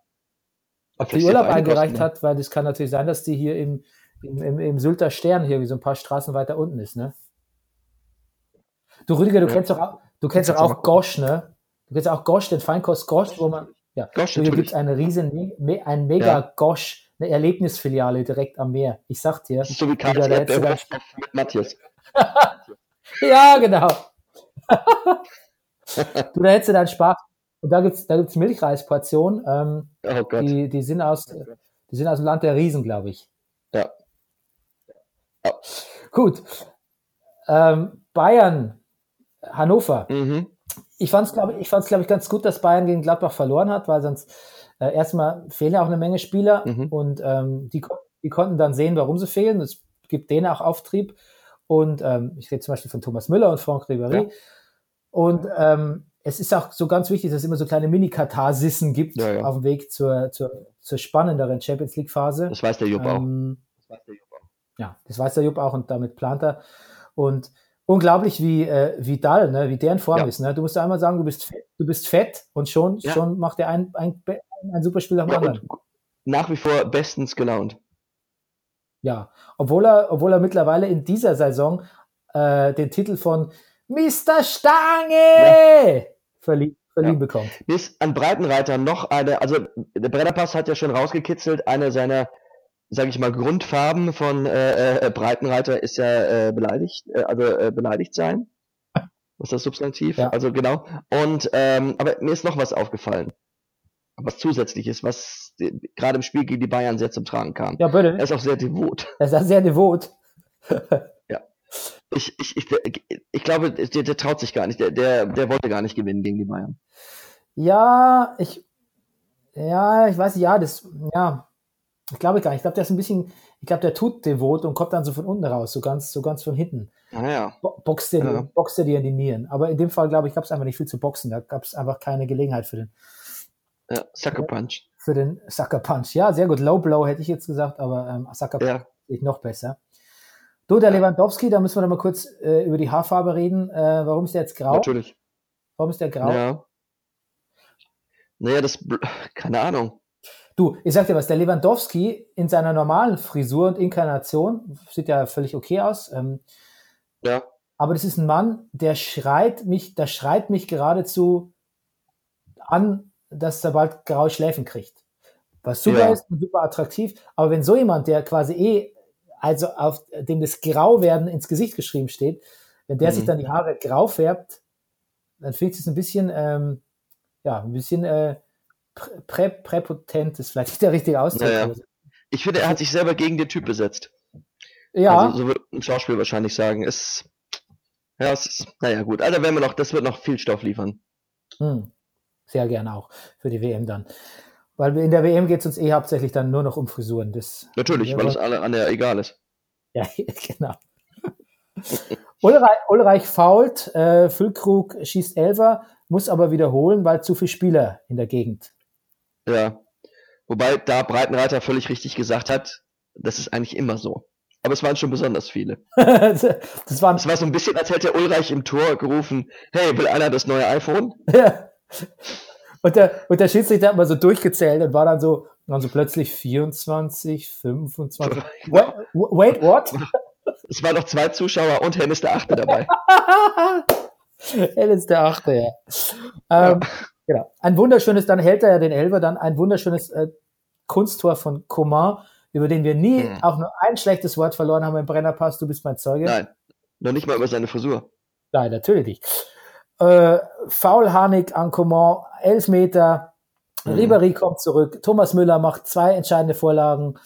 [SPEAKER 1] ob die Urlaub eingereicht
[SPEAKER 2] ne?
[SPEAKER 1] hat, weil das kann natürlich sein, dass die hier im, im, im, im Sylter Stern hier wie so ein paar Straßen weiter unten ist, ne? Du Rüdiger, du
[SPEAKER 2] Ja.
[SPEAKER 1] kennst doch auch, du kennst doch auch Gosch, ne? Du kennst auch Gosch, den Feinkost Gosch, wo man, ja,
[SPEAKER 2] Gosch,
[SPEAKER 1] hier
[SPEAKER 2] natürlich.
[SPEAKER 1] gibt's eine riesen, ein mega
[SPEAKER 2] Ja.
[SPEAKER 1] Gosch, eine Erlebnisfiliale direkt am Meer. Ich sag dir.
[SPEAKER 2] So wie
[SPEAKER 1] hättest du
[SPEAKER 2] Erdbeerwurst mit Matthias.
[SPEAKER 1] Ja, genau. du, da hättest du deinen Spaß. Und da gibt's, da gibt's Milchreisportionen, ähm,
[SPEAKER 2] Oh Gott.
[SPEAKER 1] die, die sind aus, die sind aus dem Land der Riesen, glaube ich.
[SPEAKER 2] Ja.
[SPEAKER 1] Gut. Ähm, Bayern, Hannover.
[SPEAKER 2] Mhm.
[SPEAKER 1] Ich fand es, glaube ich, fand's, glaub ich, ganz gut, dass Bayern gegen Gladbach verloren hat, weil sonst äh, erstmal fehlen ja auch eine Menge Spieler
[SPEAKER 2] Mhm.
[SPEAKER 1] und ähm, die, die konnten dann sehen, warum sie fehlen. Es gibt denen auch Auftrieb. Und ähm, ich rede zum Beispiel von Thomas Müller und Franck Ribéry.
[SPEAKER 2] Ja.
[SPEAKER 1] Und ähm, es ist auch so ganz wichtig, dass es immer so kleine Mini-Katharsissen gibt
[SPEAKER 2] Ja, ja.
[SPEAKER 1] auf dem Weg zur, zur, zur spannenderen Champions League-Phase.
[SPEAKER 2] Das weiß der Jupp auch.
[SPEAKER 1] Ähm,
[SPEAKER 2] Das weiß der Jupp auch.
[SPEAKER 1] Ja, das weiß der Jupp auch und damit plant er. Und unglaublich, wie äh, Vidal, ne, wie der in Form
[SPEAKER 2] Ja.
[SPEAKER 1] ist. Ne? Du musst einmal sagen, du bist fett, du bist fett und schon,
[SPEAKER 2] Ja.
[SPEAKER 1] schon macht er ein, ein, ein super Spiel nach dem
[SPEAKER 2] Ja,
[SPEAKER 1] anderen.
[SPEAKER 2] nach wie vor bestens gelaunt.
[SPEAKER 1] Ja, obwohl er, obwohl er mittlerweile in dieser Saison äh, den Titel von Mr. Stange verlie verliehen
[SPEAKER 2] Ja.
[SPEAKER 1] bekommt.
[SPEAKER 2] Ist an Breitenreiter noch eine, also der Brennerpass hat ja schon rausgekitzelt, eine seiner, sage ich mal, Grundfarben von äh, äh, Breitenreiter ist ja äh, beleidigt, äh, also äh, beleidigt sein. Was ist das Substantiv?
[SPEAKER 1] Ja.
[SPEAKER 2] Also genau. Und ähm, aber mir ist noch was aufgefallen. Was zusätzliches, was die- gerade im Spiel gegen die Bayern sehr zum Tragen kam.
[SPEAKER 1] Ja, bitte.
[SPEAKER 2] Er ist auch sehr devot.
[SPEAKER 1] Er ist sehr devot.
[SPEAKER 2] Ich, ich, ich, ich glaube, der, der traut sich gar nicht. Der, der, der wollte gar nicht gewinnen gegen die Bayern.
[SPEAKER 1] Ja, ich, ja, ich weiß ja, das, ja, ich glaube gar nicht. Ich glaube, der ist ein bisschen, ich glaube, der tut devot und kommt dann so von unten raus, so ganz, so ganz von hinten.
[SPEAKER 2] Naja.
[SPEAKER 1] Bo boxt er,
[SPEAKER 2] Ja.
[SPEAKER 1] die, boxt er dir in die Nieren. Aber in dem Fall, glaube ich, gab es einfach nicht viel zu boxen. Da gab es einfach keine Gelegenheit für den,
[SPEAKER 2] Ja, Sucker Punch.
[SPEAKER 1] für den Sucker Punch. Ja, sehr gut. Low Blow hätte ich jetzt gesagt, aber ähm, Sucker Punch
[SPEAKER 2] Ja.
[SPEAKER 1] ich noch besser. Du, der Lewandowski, da müssen wir noch mal kurz äh, über die Haarfarbe reden. Äh, warum ist der jetzt grau?
[SPEAKER 2] Natürlich.
[SPEAKER 1] Warum ist der grau?
[SPEAKER 2] Ja. Naja, das, keine Ahnung.
[SPEAKER 1] Du, ich sag dir was, der Lewandowski in seiner normalen Frisur und Inkarnation sieht ja völlig okay aus. Ähm,
[SPEAKER 2] Ja.
[SPEAKER 1] aber das ist ein Mann, der schreit mich, der schreit mich geradezu an, dass er bald graue Schläfen kriegt. Was super
[SPEAKER 2] Ja.
[SPEAKER 1] ist und super attraktiv. Aber wenn so jemand, der quasi eh, also auf dem das Grauwerden ins Gesicht geschrieben steht, wenn der
[SPEAKER 2] Mhm.
[SPEAKER 1] sich dann die Haare grau färbt, dann finde ich es ein bisschen, ähm, ja, ein bisschen äh, prä, prä, präpotent, ist vielleicht nicht der richtige Ausdruck.
[SPEAKER 2] Naja. Ich finde, er hat sich selber gegen den Typ besetzt.
[SPEAKER 1] Ja,
[SPEAKER 2] Also, so würde ein Schauspiel wahrscheinlich sagen. Es, ja, ist, naja, gut. Also, werden wir noch, das wird noch viel Stoff liefern.
[SPEAKER 1] hm, sehr gerne auch für die WM dann. Weil in der WM geht es uns eh hauptsächlich dann nur noch um Frisuren. Das,
[SPEAKER 2] Natürlich, weil es alle an der egal ist.
[SPEAKER 1] Ja, genau. Ulreich, Ulreich fault, äh, Füllkrug schießt Elfer, muss aber wiederholen, weil zu viele Spieler in der Gegend.
[SPEAKER 2] Ja. Wobei da Breitenreiter völlig richtig gesagt hat, das ist eigentlich immer so. Aber es waren schon besonders viele.
[SPEAKER 1] das waren
[SPEAKER 2] Es war so ein bisschen, als hätte Ulreich im Tor gerufen, hey, will einer das neue iPhone?
[SPEAKER 1] Ja. Und der, und der Schiedsrichter hat mal so durchgezählt und war dann so, dann so plötzlich 24, 25. Wait, wait what?
[SPEAKER 2] Es waren noch zwei Zuschauer und Hennis der Achte dabei.
[SPEAKER 1] Ist der Achte, ja. Ähm, Genau. Ein wunderschönes, dann hält er ja den Elfer, dann ein wunderschönes äh, Kunsttor von Coman, über den wir nie
[SPEAKER 2] Hm.
[SPEAKER 1] auch nur ein schlechtes Wort verloren haben im Brennerpass. Du bist mein Zeuge.
[SPEAKER 2] Nein, noch nicht mal über seine Frisur.
[SPEAKER 1] Nein, natürlich nicht. Äh, Faulharnig an Coman, elf Meter.
[SPEAKER 2] Mhm.
[SPEAKER 1] Ribéry kommt zurück. Thomas Müller macht zwei entscheidende Vorlagen.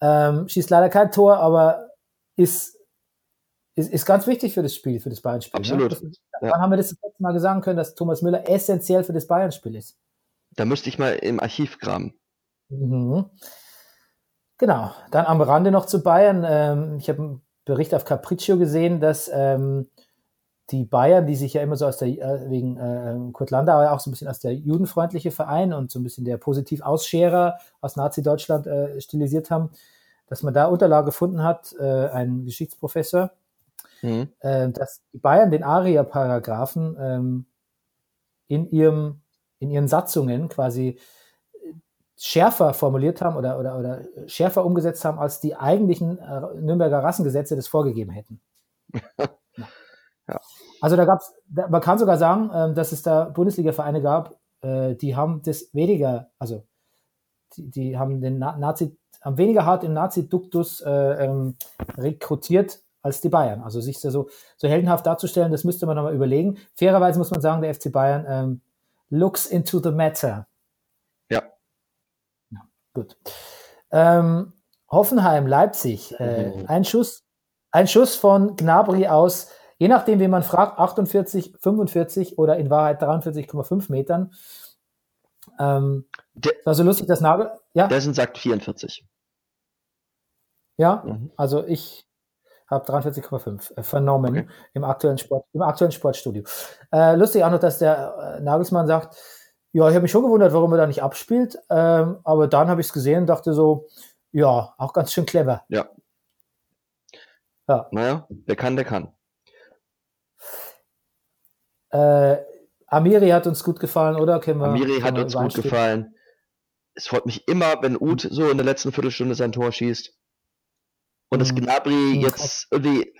[SPEAKER 1] Ähm, schießt leider kein Tor, aber ist, ist, ist ganz wichtig für das Spiel, für das Bayern-Spiel.
[SPEAKER 2] Absolut.
[SPEAKER 1] Ne?
[SPEAKER 2] Ja.
[SPEAKER 1] Wann haben wir das das letzte Mal sagen können, dass Thomas Müller essentiell für das Bayern-Spiel ist?
[SPEAKER 2] Da müsste ich mal im Archiv graben.
[SPEAKER 1] Mhm. Genau. Dann am Rande noch zu Bayern. Ähm, ich habe einen Bericht auf Capriccio gesehen, dass ähm, die Bayern, die sich ja immer so aus der, äh, wegen äh, Kurt Landauer ja auch so ein bisschen als der judenfreundliche Verein und so ein bisschen der Positiv-Ausscherer aus Nazi-Deutschland äh, stilisiert haben, dass man da Unterlagen gefunden hat, äh, ein Geschichtsprofessor,
[SPEAKER 2] Mhm.
[SPEAKER 1] äh, dass die Bayern den ARIA-Paragraphen ähm, in, ihrem, in ihren Satzungen quasi äh, schärfer formuliert haben oder, oder, oder schärfer umgesetzt haben, als die eigentlichen äh, Nürnberger Rassengesetze das vorgegeben hätten.
[SPEAKER 2] Ja.
[SPEAKER 1] Also da gab's, da, man kann sogar sagen, ähm, dass es da Bundesliga-Vereine gab, äh, die haben das weniger, also die, die haben den Na Nazi, haben weniger hart im Nazi-Duktus äh, ähm, rekrutiert als die Bayern. Also sich da so, so heldenhaft darzustellen, das müsste man nochmal überlegen. Fairerweise muss man sagen, der FC Bayern ähm, looks into the matter.
[SPEAKER 2] Ja.
[SPEAKER 1] ja gut. Ähm, Hoffenheim, Leipzig, äh,
[SPEAKER 2] Mhm.
[SPEAKER 1] ein Schuss, ein Schuss von Gnabry aus, je nachdem, wie man fragt, 48, 45 oder in Wahrheit 43,5 Metern. Ähm,
[SPEAKER 2] Der-
[SPEAKER 1] war so lustig, dass Nagel, ja,
[SPEAKER 2] Der sind sagt 44.
[SPEAKER 1] ja,
[SPEAKER 2] Mhm.
[SPEAKER 1] also ich habe 43,5 äh, vernommen
[SPEAKER 2] Okay.
[SPEAKER 1] im aktuellen Sport, im aktuellen Sportstudio. Äh, lustig auch noch, dass der äh, Nagelsmann sagt, ja, ich habe mich schon gewundert, warum er da nicht abspielt, ähm, aber dann habe ich es gesehen und dachte so, ja, auch ganz schön clever.
[SPEAKER 2] Ja.
[SPEAKER 1] Ja.
[SPEAKER 2] Naja, wer kann, der kann.
[SPEAKER 1] Äh, Amiri hat uns gut gefallen, oder? Wir,
[SPEAKER 2] Amiri hat uns gut gefallen. Es freut mich immer, wenn Uth so in der letzten Viertelstunde sein Tor schießt. Und das
[SPEAKER 1] Mhm.
[SPEAKER 2] Gnabry
[SPEAKER 1] Mhm,
[SPEAKER 2] jetzt irgendwie.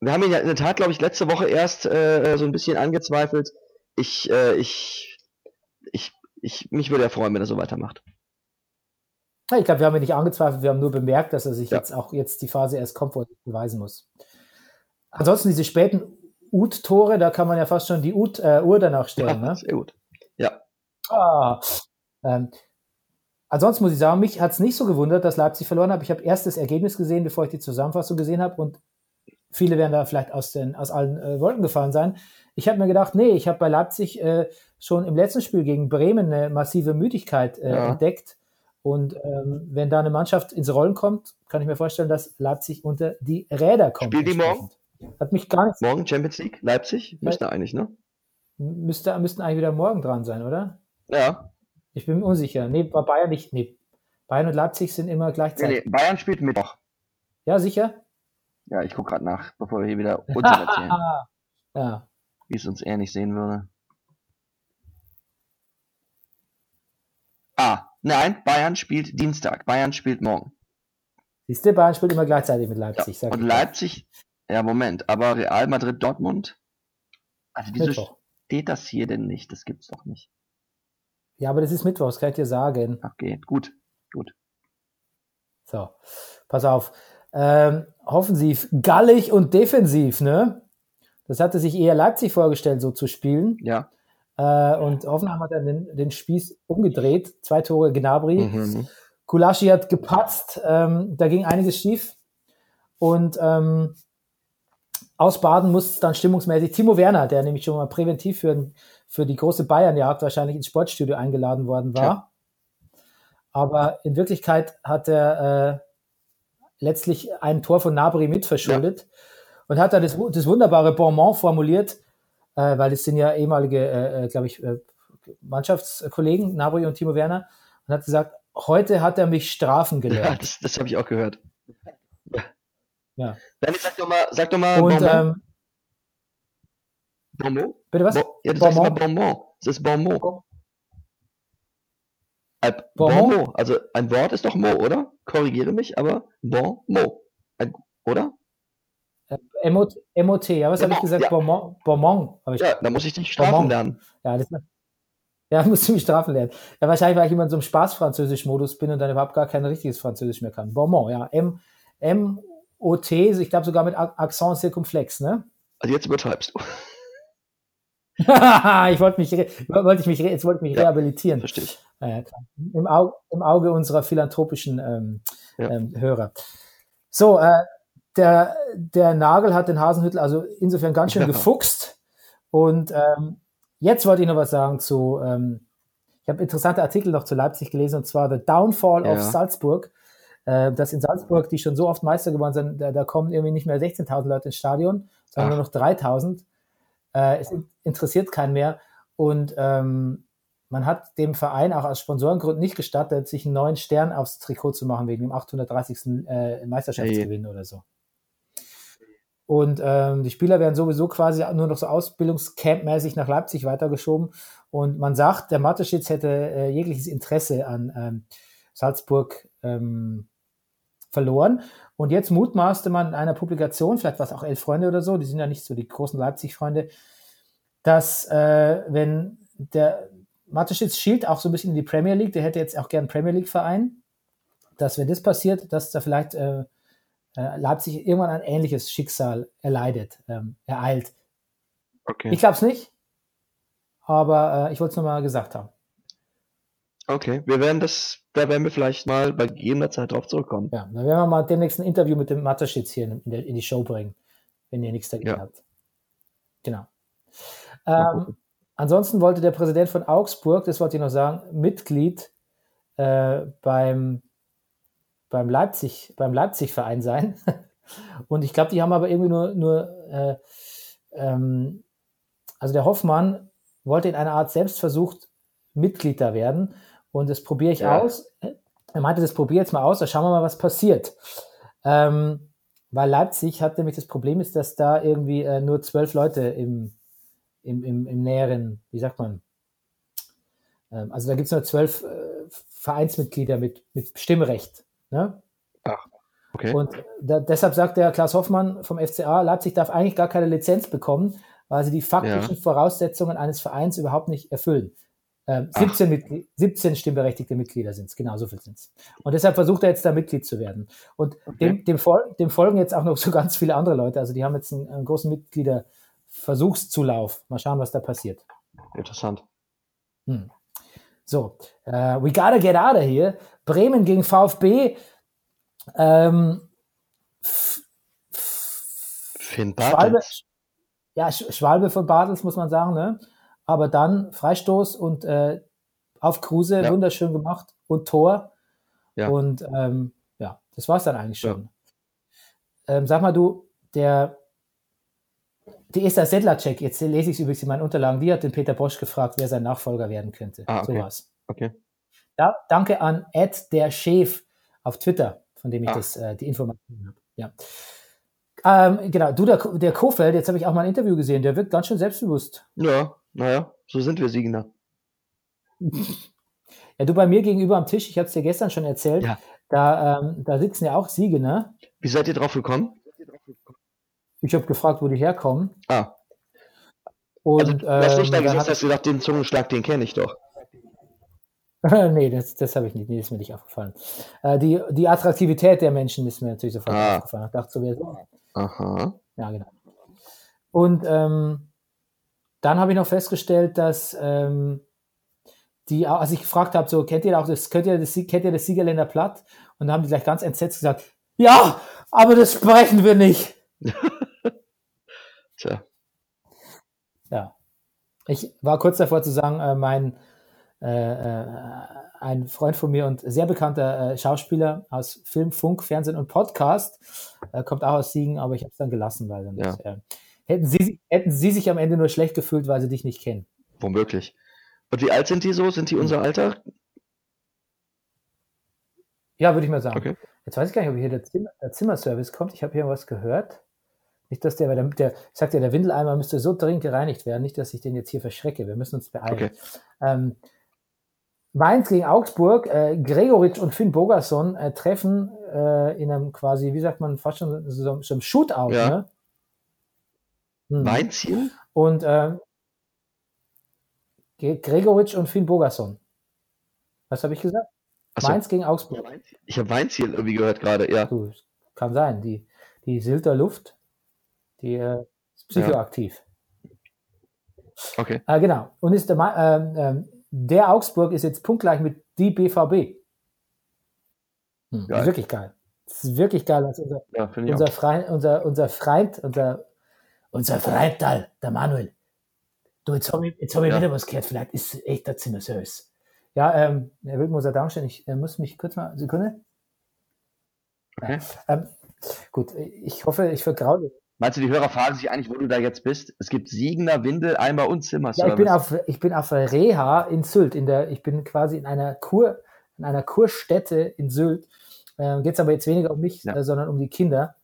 [SPEAKER 2] Wir haben ihn ja in der Tat, glaube ich, letzte Woche erst äh, so ein bisschen angezweifelt. Ich, äh, ich, ich, ich, mich würde ja freuen, wenn er so weitermacht.
[SPEAKER 1] Ja, Ich glaube, wir haben ihn nicht angezweifelt, wir haben nur bemerkt, dass er sich
[SPEAKER 2] Ja.
[SPEAKER 1] jetzt auch jetzt die Phase erst kommt, wo er beweisen muss. Ansonsten diese späten Ut-Tore, da kann man ja fast schon die Ut, äh, Uhr danach stellen.
[SPEAKER 2] Ja,
[SPEAKER 1] ne?
[SPEAKER 2] sehr gut. Ja,
[SPEAKER 1] Ah, ähm, ansonsten muss ich sagen, mich hat es nicht so gewundert, dass Leipzig verloren hat. Ich habe erst das Ergebnis gesehen, bevor ich die Zusammenfassung gesehen habe und viele werden da vielleicht aus, den, aus allen äh, Wolken gefallen sein. Ich habe mir gedacht, nee, ich habe bei Leipzig äh, schon im letzten Spiel gegen Bremen eine massive Müdigkeit äh,
[SPEAKER 2] Ja.
[SPEAKER 1] entdeckt. Und ähm, wenn da eine Mannschaft ins Rollen kommt, kann ich mir vorstellen, dass Leipzig unter die Räder kommt.
[SPEAKER 2] Spielen die morgen?
[SPEAKER 1] Hat mich gar nicht,
[SPEAKER 2] morgen Champions League, Leipzig, müsste eigentlich, ne?
[SPEAKER 1] müsste, müssten eigentlich wieder morgen dran sein, oder?
[SPEAKER 2] Ja.
[SPEAKER 1] Ich bin mir unsicher. Nee, bei Bayern nicht. Nee. Bayern und Leipzig sind immer
[SPEAKER 2] Nee,
[SPEAKER 1] gleichzeitig.
[SPEAKER 2] nee, Bayern spielt Mittwoch.
[SPEAKER 1] Ja, sicher?
[SPEAKER 2] Ja, ich gucke gerade nach, bevor wir hier wieder Unsinn erzählen,
[SPEAKER 1] ja.
[SPEAKER 2] wie es uns eher nicht sehen würde. Ah, nein, Bayern spielt Dienstag. Bayern spielt morgen.
[SPEAKER 1] Siehst du, Bayern spielt immer gleichzeitig mit
[SPEAKER 2] Ja.
[SPEAKER 1] Leipzig. sag
[SPEAKER 2] Und. Leipzig, ja, Moment, aber Real Madrid Dortmund. Also wieso
[SPEAKER 1] Mittwoch.
[SPEAKER 2] steht das hier denn nicht? Das gibt's doch nicht.
[SPEAKER 1] Ja, aber das ist Mittwoch, das kann ich dir sagen.
[SPEAKER 2] Okay, gut, gut.
[SPEAKER 1] So, pass auf. Ähm, offensiv, gallig und defensiv, ne? Das hatte sich eher Leipzig vorgestellt, so zu spielen.
[SPEAKER 2] Ja.
[SPEAKER 1] Äh, und Hoffenheim hat dann den, den Spieß umgedreht. Zwei Tore Gnabry.
[SPEAKER 2] Mhm.
[SPEAKER 1] Kulaschi hat gepatzt, ähm, da ging einiges schief. Und ähm, aus Baden muss es dann stimmungsmäßig Timo Werner, der nämlich schon mal präventiv für, für die große Bayernjagd wahrscheinlich ins Sportstudio eingeladen worden war.
[SPEAKER 2] Ja.
[SPEAKER 1] Aber in Wirklichkeit hat er äh, letztlich ein Tor von Nabri mitverschuldet und hat da das, das wunderbare Bonmot formuliert, äh, weil es sind ja ehemalige, äh, glaube ich, äh, Mannschaftskollegen, Nabri und Timo Werner, und hat gesagt, heute hat er mich strafen
[SPEAKER 2] Ja,
[SPEAKER 1] gelernt.
[SPEAKER 2] das, das habe ich auch gehört.
[SPEAKER 1] Ja.
[SPEAKER 2] Danny, sag doch mal, sag doch mal
[SPEAKER 1] Und
[SPEAKER 2] Bonbon.
[SPEAKER 1] ähm,
[SPEAKER 2] Bonbon?
[SPEAKER 1] bitte was?
[SPEAKER 2] Bo ja, du sagst
[SPEAKER 1] Bonbon?
[SPEAKER 2] mal Bonbon. Das ist Bonbon.
[SPEAKER 1] Bon-
[SPEAKER 2] Äh,
[SPEAKER 1] Bonbon?
[SPEAKER 2] Bonbon. Also ein Wort ist doch Mo, oder? Korrigiere mich, aber Bonbon. Ein, oder?
[SPEAKER 1] MOT, MOT, ja, was habe ich
[SPEAKER 2] Bonbon,
[SPEAKER 1] gesagt?
[SPEAKER 2] ja.
[SPEAKER 1] Bonbon, Bonbon habe ich
[SPEAKER 2] Ja, da muss ich dich strafen
[SPEAKER 1] Bonbon.
[SPEAKER 2] lernen.
[SPEAKER 1] Ja, das, ja, musst du mich strafen lernen. Ja, wahrscheinlich, weil ich immer in so einem Spaß-Französisch-Modus bin und dann überhaupt gar kein richtiges Französisch mehr kann. Bonbon, ja. M, M, O, T, ich glaube sogar mit Accent circumflex, ne?
[SPEAKER 2] Also jetzt übertreibst du.
[SPEAKER 1] ich wollte mich, wollte ich mich, jetzt wollte ich mich
[SPEAKER 2] Ja.
[SPEAKER 1] rehabilitieren.
[SPEAKER 2] Verstehe ich.
[SPEAKER 1] Äh. Im, Auge, Im Auge unserer philanthropischen ähm,
[SPEAKER 2] Ja.
[SPEAKER 1] ähm, Hörer. So, äh, der, der Nagel hat den Hasenhüttel also insofern ganz schön
[SPEAKER 2] Ja.
[SPEAKER 1] gefuchst. Und ähm, jetzt wollte ich noch was sagen zu, ähm, ich habe interessante Artikel noch zu Leipzig gelesen, und zwar The Downfall of. Salzburg. Äh, dass in Salzburg, die schon so oft Meister geworden sind, da, da kommen irgendwie nicht mehr 16.000 Leute ins Stadion, sondern
[SPEAKER 2] Ach.
[SPEAKER 1] nur noch 3.000. Äh, es interessiert keinen mehr. Und ähm, man hat dem Verein auch aus Sponsorengründen nicht gestattet, sich einen neuen Stern aufs Trikot zu machen, wegen dem 830. Äh, Meisterschaftsgewinn oder so. Und ähm, die Spieler werden sowieso quasi nur noch so Ausbildungscamp-mäßig nach Leipzig weitergeschoben. Und man sagt, der Mateschitz hätte äh, jegliches Interesse an ähm, Salzburg ähm, verloren. Und jetzt mutmaßte man in einer Publikation, vielleicht war es auch Elf Freunde oder so, die sind ja nicht so die großen Leipzig-Freunde, dass äh, wenn der Mateschitz schielt auch so ein bisschen in die Premier League, der hätte jetzt auch gern einen Premier League-Verein, dass wenn das passiert, dass da vielleicht äh, äh, Leipzig irgendwann ein ähnliches Schicksal erleidet, ähm, ereilt.
[SPEAKER 2] Okay.
[SPEAKER 1] Ich glaube es nicht, aber äh, ich wollte es nochmal gesagt haben.
[SPEAKER 2] Okay, wir werden das, da werden wir vielleicht mal bei gegebener Zeit drauf zurückkommen.
[SPEAKER 1] Ja, dann werden wir mal demnächst ein Interview mit dem Mateschitz hier in, in die Show bringen, wenn ihr nichts dagegen
[SPEAKER 2] Ja.
[SPEAKER 1] habt. Genau. Ähm, ansonsten wollte der Präsident von Augsburg, das wollte ich noch sagen, Mitglied äh, beim, beim Leipzig, beim Leipzig-Verein sein. Und ich glaube, die haben aber irgendwie nur, nur äh, ähm, also der Hoffmann wollte in einer Art Selbstversuch Mitglied da werden. Und das probiere ich
[SPEAKER 2] Ja.
[SPEAKER 1] aus. Er meinte, das probiere jetzt mal aus, da schauen wir mal, was passiert. Ähm, weil Leipzig hat nämlich das Problem ist, dass da irgendwie äh, nur zwölf Leute im, im, im, im näheren, wie sagt man, ähm, also da gibt es nur zwölf äh, Vereinsmitglieder mit, mit Stimmrecht. Ne?
[SPEAKER 2] Okay.
[SPEAKER 1] Und da, deshalb sagt der Klaus Hoffmann vom FCA, Leipzig darf eigentlich gar keine Lizenz bekommen, weil sie die faktischen Voraussetzungen eines Vereins überhaupt nicht erfüllen. Ähm, 17, Mitgl 17 stimmberechtigte Mitglieder sind es, genau so viel sind es. Und deshalb versucht er jetzt da Mitglied zu werden. Und dem, dem, fol dem folgen jetzt auch noch so ganz viele andere Leute. Also die haben jetzt einen, einen großen Mitgliederversuchszulauf. Mal schauen, was da passiert.
[SPEAKER 2] Interessant.
[SPEAKER 1] Hm. So, äh, we gotta get out of here. Bremen gegen VfB. Ähm,
[SPEAKER 2] Finn
[SPEAKER 1] Schwalbe,
[SPEAKER 2] Bartels.
[SPEAKER 1] ja, Sch- Schwalbe von Bartels, muss man sagen, ne? Aber dann Freistoß und äh, auf Kruse,
[SPEAKER 2] Ja.
[SPEAKER 1] wunderschön gemacht und Tor.
[SPEAKER 2] Ja.
[SPEAKER 1] Und ähm, ja, das war's dann eigentlich schon. Ähm, sag mal, du, der die Esther Sedlacek, jetzt lese ich es übrigens in meinen Unterlagen, die hat den Peter Bosch gefragt, wer sein Nachfolger werden könnte.
[SPEAKER 2] Ah, okay.
[SPEAKER 1] So war's.
[SPEAKER 2] Okay.
[SPEAKER 1] Da, danke an Ed der Chef auf Twitter, von dem ich
[SPEAKER 2] Ah.
[SPEAKER 1] das, äh, die Information habe. Ja. Ähm, genau, du, der, der Kofeld, jetzt habe ich auch mal ein Interview gesehen, der wirkt ganz schön selbstbewusst.
[SPEAKER 2] Ja, naja, so sind wir Siegner.
[SPEAKER 1] Ja, du bei mir gegenüber am Tisch, ich habe es dir gestern schon erzählt,
[SPEAKER 2] Ja.
[SPEAKER 1] da, ähm, da sitzen ja auch Siege, ne?
[SPEAKER 2] Wie seid ihr drauf gekommen?
[SPEAKER 1] Ich habe gefragt, wo die herkommen.
[SPEAKER 2] Ah,
[SPEAKER 1] Und,
[SPEAKER 2] also du hast nicht da
[SPEAKER 1] ähm, hab-
[SPEAKER 2] hast du gedacht, den Zungenschlag, den kenne ich doch.
[SPEAKER 1] nee, das, das habe ich nicht, nee, das ist mir nicht aufgefallen. Äh, die, die Attraktivität der Menschen ist mir natürlich sofort
[SPEAKER 2] Ah.
[SPEAKER 1] aufgefallen. Ich dachte so, wer so.
[SPEAKER 2] Aha.
[SPEAKER 1] Ja, genau. Und ähm, dann habe ich noch festgestellt, dass ähm, die, als ich gefragt habe, so kennt ihr auch das, kennt ihr das, kennt ihr das Siegerländer Platt? Und dann haben die gleich ganz entsetzt gesagt, ja, aber das sprechen wir nicht.
[SPEAKER 2] Tja.
[SPEAKER 1] Ja. Ich war kurz davor zu sagen, äh, mein äh, äh, ein Freund von mir und sehr bekannter äh, Schauspieler aus Film, Funk, Fernsehen und Podcast äh, kommt auch aus Siegen, aber ich habe es dann gelassen, weil dann
[SPEAKER 2] Ja.
[SPEAKER 1] äh, hätten sie hätten sie sich am Ende nur schlecht gefühlt, weil sie dich nicht kennen.
[SPEAKER 2] Womöglich. Und wie alt sind die so? Sind die unser Alter?
[SPEAKER 1] Ja, würde ich mal sagen.
[SPEAKER 2] Okay.
[SPEAKER 1] Jetzt weiß ich gar nicht, ob hier der, Zimmer, der Zimmerservice kommt. Ich habe hier was gehört. Nicht, dass der, weil der, der, ich sagte ja, der Windeleimer müsste so dringend gereinigt werden. Nicht, dass ich den jetzt hier verschrecke. Wir müssen uns beeilen.
[SPEAKER 2] Okay.
[SPEAKER 1] Ähm, Mainz gegen Augsburg. Äh, Gregoritsch und Finn Bogerson äh, treffen äh, in einem quasi, wie sagt man, fast schon so, so einem Shootout.
[SPEAKER 2] Ja.
[SPEAKER 1] Ne? Hm.
[SPEAKER 2] Mein Ziel?
[SPEAKER 1] Und Ge- Gregoritsch und Finn Bogerson. Was habe ich gesagt?
[SPEAKER 2] Achso,
[SPEAKER 1] Mainz gegen Augsburg.
[SPEAKER 2] ich habe mein Ziel irgendwie gehört gerade, ja.
[SPEAKER 1] Du, kann sein. Die, die Silter Luft, die äh, ist psychoaktiv.
[SPEAKER 2] Okay.
[SPEAKER 1] Äh, genau. Und ist der, Ma- ähm, der Augsburg ist jetzt punktgleich mit die BVB. Hm,
[SPEAKER 2] Geil.
[SPEAKER 1] ist wirklich geil. Das ist wirklich geil, was unser,
[SPEAKER 2] Ja,
[SPEAKER 1] unser. Freund, unser, unser Freund, unser, unser Freundtal, der Manuel. Du, jetzt habe ich, jetzt hab ich
[SPEAKER 2] Ja.
[SPEAKER 1] wieder was gehört. Vielleicht ist es echt der Zimmerservice. Ja, ähm, Herr Wildmoser, Dankeschön. Ich äh, muss mich kurz mal, Sekunde.
[SPEAKER 2] Okay.
[SPEAKER 1] Ähm, gut, ich hoffe, ich vergraule.
[SPEAKER 2] Meinst du, die Hörer fragen sich eigentlich, wo du da jetzt bist? Es gibt Siegener, Windel, Eimer und Zimmer.
[SPEAKER 1] Ja, ich bin auf, ich bin auf Reha in Sylt. In der, ich bin quasi in einer Kur, in einer Kurstätte in Sylt. Ähm, Geht es aber jetzt weniger um mich,
[SPEAKER 2] Ja.
[SPEAKER 1] äh, sondern um die Kinder.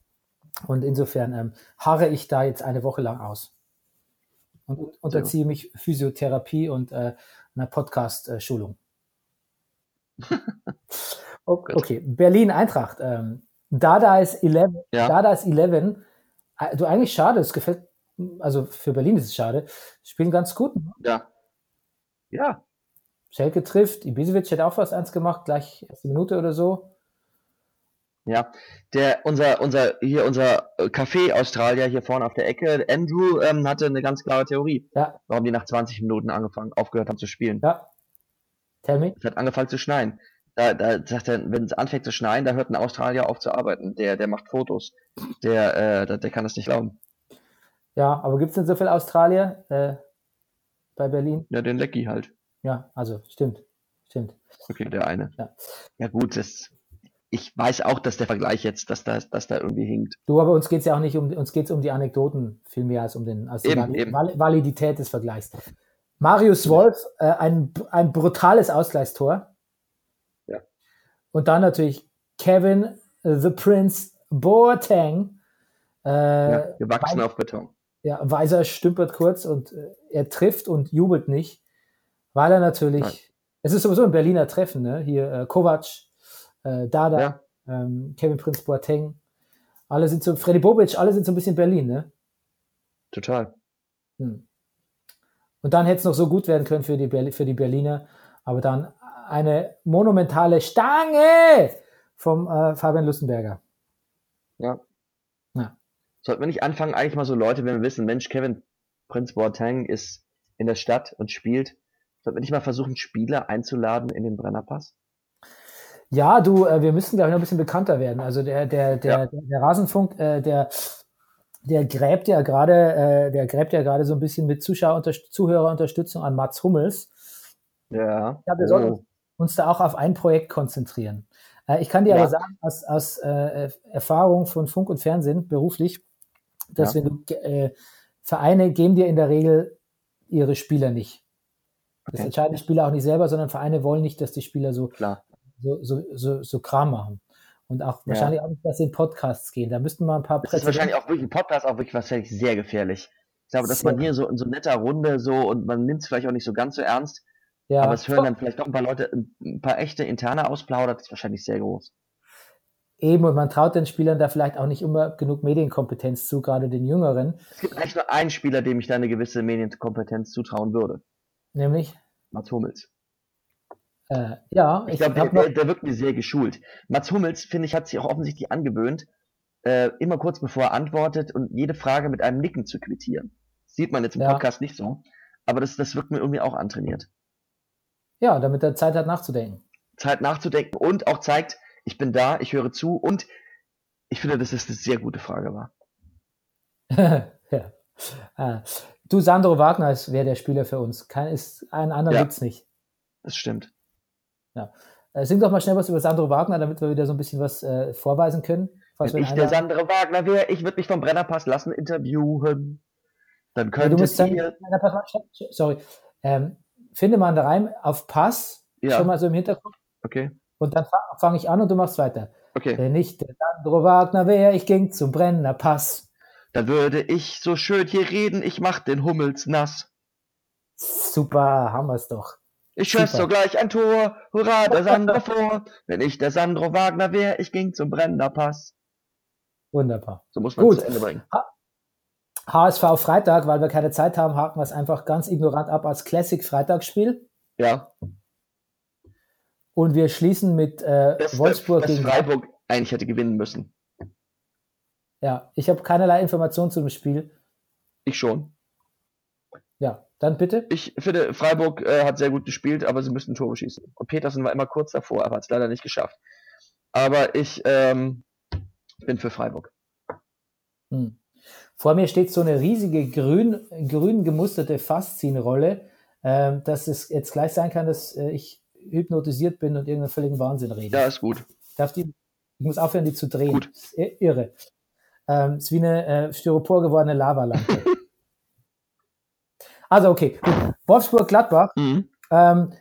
[SPEAKER 1] Und insofern ähm, harre ich da jetzt eine Woche lang aus. Und und unterziehe mich Physiotherapie und äh, einer Podcast-Schulung. okay, okay, Berlin Eintracht. Ähm, Dada ist 11.
[SPEAKER 2] Ja.
[SPEAKER 1] Dada ist 11. Äh, Du eigentlich schade, es gefällt, also für Berlin ist es schade. Spielen ganz gut.
[SPEAKER 2] Ja. Ja.
[SPEAKER 1] Schelke trifft, Ibisevic hat auch fast eins gemacht, gleich erste Minute oder so.
[SPEAKER 2] Ja, der, unser, unser, hier, unser äh, Café-Australier hier vorne auf der Ecke, Andrew, ähm, hatte eine ganz klare Theorie,
[SPEAKER 1] Ja,
[SPEAKER 2] warum die nach 20 Minuten angefangen, aufgehört haben zu spielen.
[SPEAKER 1] ja. Tell me.
[SPEAKER 2] Es hat angefangen zu schneien. Da, da sagt er, wenn es anfängt zu schneien, da hört ein Australier auf zu arbeiten. Der, der macht Fotos. Der, äh, der, der kann das nicht glauben.
[SPEAKER 1] Ja, aber gibt es denn so viele Australier äh, bei Berlin?
[SPEAKER 2] Ja, den Lecky halt.
[SPEAKER 1] Ja, also stimmt. Stimmt.
[SPEAKER 2] Okay, der eine.
[SPEAKER 1] Ja.
[SPEAKER 2] Ja gut, das, ich weiß auch, dass der Vergleich jetzt, dass da, dass da irgendwie hinkt.
[SPEAKER 1] Du, aber uns geht es ja auch nicht um, uns geht's um die Anekdoten viel mehr als um den, als die
[SPEAKER 2] Eben, eben.
[SPEAKER 1] Val- Validität des Vergleichs. Marius Wolf, äh, ein, ein brutales Ausgleichstor.
[SPEAKER 2] Ja.
[SPEAKER 1] Und dann natürlich Kevin äh, The Prince Boateng. Äh,
[SPEAKER 2] Ja, gewachsen auf Beton.
[SPEAKER 1] ja, Weiser stümpert kurz und äh, er trifft und jubelt nicht, weil er natürlich,
[SPEAKER 2] Nein.
[SPEAKER 1] es ist sowieso ein Berliner Treffen, ne? Hier äh, Kovac, äh, Dada,
[SPEAKER 2] Ja.
[SPEAKER 1] ähm, Kevin Prince Boateng, alle sind so, Freddy Bobic, alle sind so ein bisschen Berlin, ne?
[SPEAKER 2] Total.
[SPEAKER 1] Hm. Und dann hätte es noch so gut werden können für die, Berli für die Berliner, aber dann eine monumentale Stange vom äh, Fabian Lustenberger.
[SPEAKER 2] Ja.
[SPEAKER 1] Ja.
[SPEAKER 2] Sollten wir nicht anfangen, eigentlich mal so Leute, wenn wir wissen, Mensch, Kevin Prinz Boateng ist in der Stadt und spielt, sollten wir nicht mal versuchen, Spieler einzuladen in den Brennerpass?
[SPEAKER 1] Ja, du, äh, wir müssen, glaube ich, noch ein bisschen bekannter werden. Also der, der, der,
[SPEAKER 2] Ja.
[SPEAKER 1] der, der Rasenfunk, äh, der, der gräbt ja gerade, äh, der gräbt ja gerade so ein bisschen mit Zuschauer Zuhörerunterstützung an Mats Hummels.
[SPEAKER 2] Ja.
[SPEAKER 1] Ja, wir sollten uns da auch auf ein Projekt konzentrieren. Äh, ich kann dir
[SPEAKER 2] Ja.
[SPEAKER 1] aber sagen, aus, aus äh, Erfahrung von Funk und Fernsehen beruflich, dass
[SPEAKER 2] Ja.
[SPEAKER 1] wenn du äh, Vereine geben dir in der Regel ihre Spieler nicht. Das
[SPEAKER 2] Okay.
[SPEAKER 1] entscheiden die Spieler auch nicht selber, sondern Vereine wollen nicht, dass die Spieler so
[SPEAKER 2] Klar.
[SPEAKER 1] So, so, so, so Kram machen. Und auch
[SPEAKER 2] Ja.
[SPEAKER 1] wahrscheinlich auch nicht, dass sie in Podcasts gehen. Da müssten mal ein paar
[SPEAKER 2] Das ist wahrscheinlich auch wirklich, Podcast auch wirklich wahrscheinlich sehr gefährlich. Ich glaube, dass
[SPEAKER 1] Sehr.
[SPEAKER 2] man hier so in so netter Runde so und man nimmt es vielleicht auch nicht so ganz so ernst,
[SPEAKER 1] ja.
[SPEAKER 2] aber es hören dann vielleicht doch ein paar Leute, ein paar echte interne ausplaudert, ist wahrscheinlich sehr groß.
[SPEAKER 1] Eben, und man traut den Spielern da vielleicht auch nicht immer genug Medienkompetenz zu, gerade den Jüngeren.
[SPEAKER 2] Es gibt eigentlich nur einen Spieler, dem ich da eine gewisse Medienkompetenz zutrauen würde.
[SPEAKER 1] Nämlich,
[SPEAKER 2] Mats Hummels.
[SPEAKER 1] Äh, ja,
[SPEAKER 2] Ich
[SPEAKER 1] ich,
[SPEAKER 2] glaube, der, der, der wirkt mir sehr geschult. Mats Hummels, finde ich, hat sich auch offensichtlich angewöhnt, äh, immer kurz bevor er antwortet und jede Frage mit einem Nicken zu quittieren. Das sieht man jetzt im
[SPEAKER 1] Ja.
[SPEAKER 2] Podcast nicht so, aber das, das wirkt mir irgendwie auch antrainiert.
[SPEAKER 1] ja, damit er Zeit hat nachzudenken.
[SPEAKER 2] Zeit nachzudenken und auch zeigt, ich bin da, ich höre zu und ich finde, dass das eine sehr gute Frage war.
[SPEAKER 1] ja. Ah. Du, Sandro Wagner wäre der Spieler für uns. Kein, ist, einen anderen
[SPEAKER 2] Ja.
[SPEAKER 1] gibt's nicht.
[SPEAKER 2] Das stimmt.
[SPEAKER 1] Äh, sing doch mal schnell was über Sandro Wagner, damit wir wieder so ein bisschen was äh, vorweisen können.
[SPEAKER 2] Wenn
[SPEAKER 1] wir
[SPEAKER 2] ich
[SPEAKER 1] ihn
[SPEAKER 2] der. Sandro Wagner wäre, ich würde mich vom Brennerpass lassen interviewen. Dann
[SPEAKER 1] Ja, du
[SPEAKER 2] ihr,
[SPEAKER 1] stopp, sorry. Ähm, finde mal einen Reim auf Pass,
[SPEAKER 2] Ja.
[SPEAKER 1] schon mal so im Hintergrund,
[SPEAKER 2] okay,
[SPEAKER 1] und dann fange fang ich an und du machst weiter.
[SPEAKER 2] okay,
[SPEAKER 1] Wenn ich der Sandro Wagner wäre, ich ging zum Brenner Pass.
[SPEAKER 2] dann würde ich so schön hier reden, ich mach den Hummels nass.
[SPEAKER 1] Super, haben wir's doch.
[SPEAKER 2] Ich schoss
[SPEAKER 1] Super.
[SPEAKER 2] sogleich ein Tor, hurra, der Sandro vor. Wenn ich der Sandro Wagner wäre, ich ging zum Brennerpass.
[SPEAKER 1] Wunderbar.
[SPEAKER 2] So muss man
[SPEAKER 1] Gut.
[SPEAKER 2] zu Ende bringen.
[SPEAKER 1] HSV Freitag, weil wir keine Zeit haben, haken wir es einfach ganz ignorant ab als Classic Freitagsspiel.
[SPEAKER 2] Ja,
[SPEAKER 1] Und wir schließen mit äh,
[SPEAKER 2] das,
[SPEAKER 1] Wolfsburg
[SPEAKER 2] das
[SPEAKER 1] gegen
[SPEAKER 2] Freiburg eigentlich hätte gewinnen müssen.
[SPEAKER 1] Ja, ich habe keinerlei Informationen zu dem Spiel.
[SPEAKER 2] Ich schon.
[SPEAKER 1] Ja, dann bitte.
[SPEAKER 2] Ich finde, Freiburg äh, hat sehr gut gespielt, aber sie müssten Tore schießen. Und Petersen war immer kurz davor, aber hat es leider nicht geschafft. Aber ich ähm, bin für Freiburg.
[SPEAKER 1] Hm. Vor mir steht so eine riesige grün, grün gemusterte Faszien-Rolle, ähm, dass es jetzt gleich sein kann, dass äh, ich hypnotisiert bin und irgendeinen völligen Wahnsinn rede.
[SPEAKER 2] Ja, ist gut.
[SPEAKER 1] Darf die, ich muss aufhören, die zu drehen.
[SPEAKER 2] Gut.
[SPEAKER 1] Ist i- irre. Ähm, ist wie eine äh, Styropor gewordene Lavalampe. also okay. Wolfsburg-Gladbach.
[SPEAKER 2] Mhm.
[SPEAKER 1] Ähm,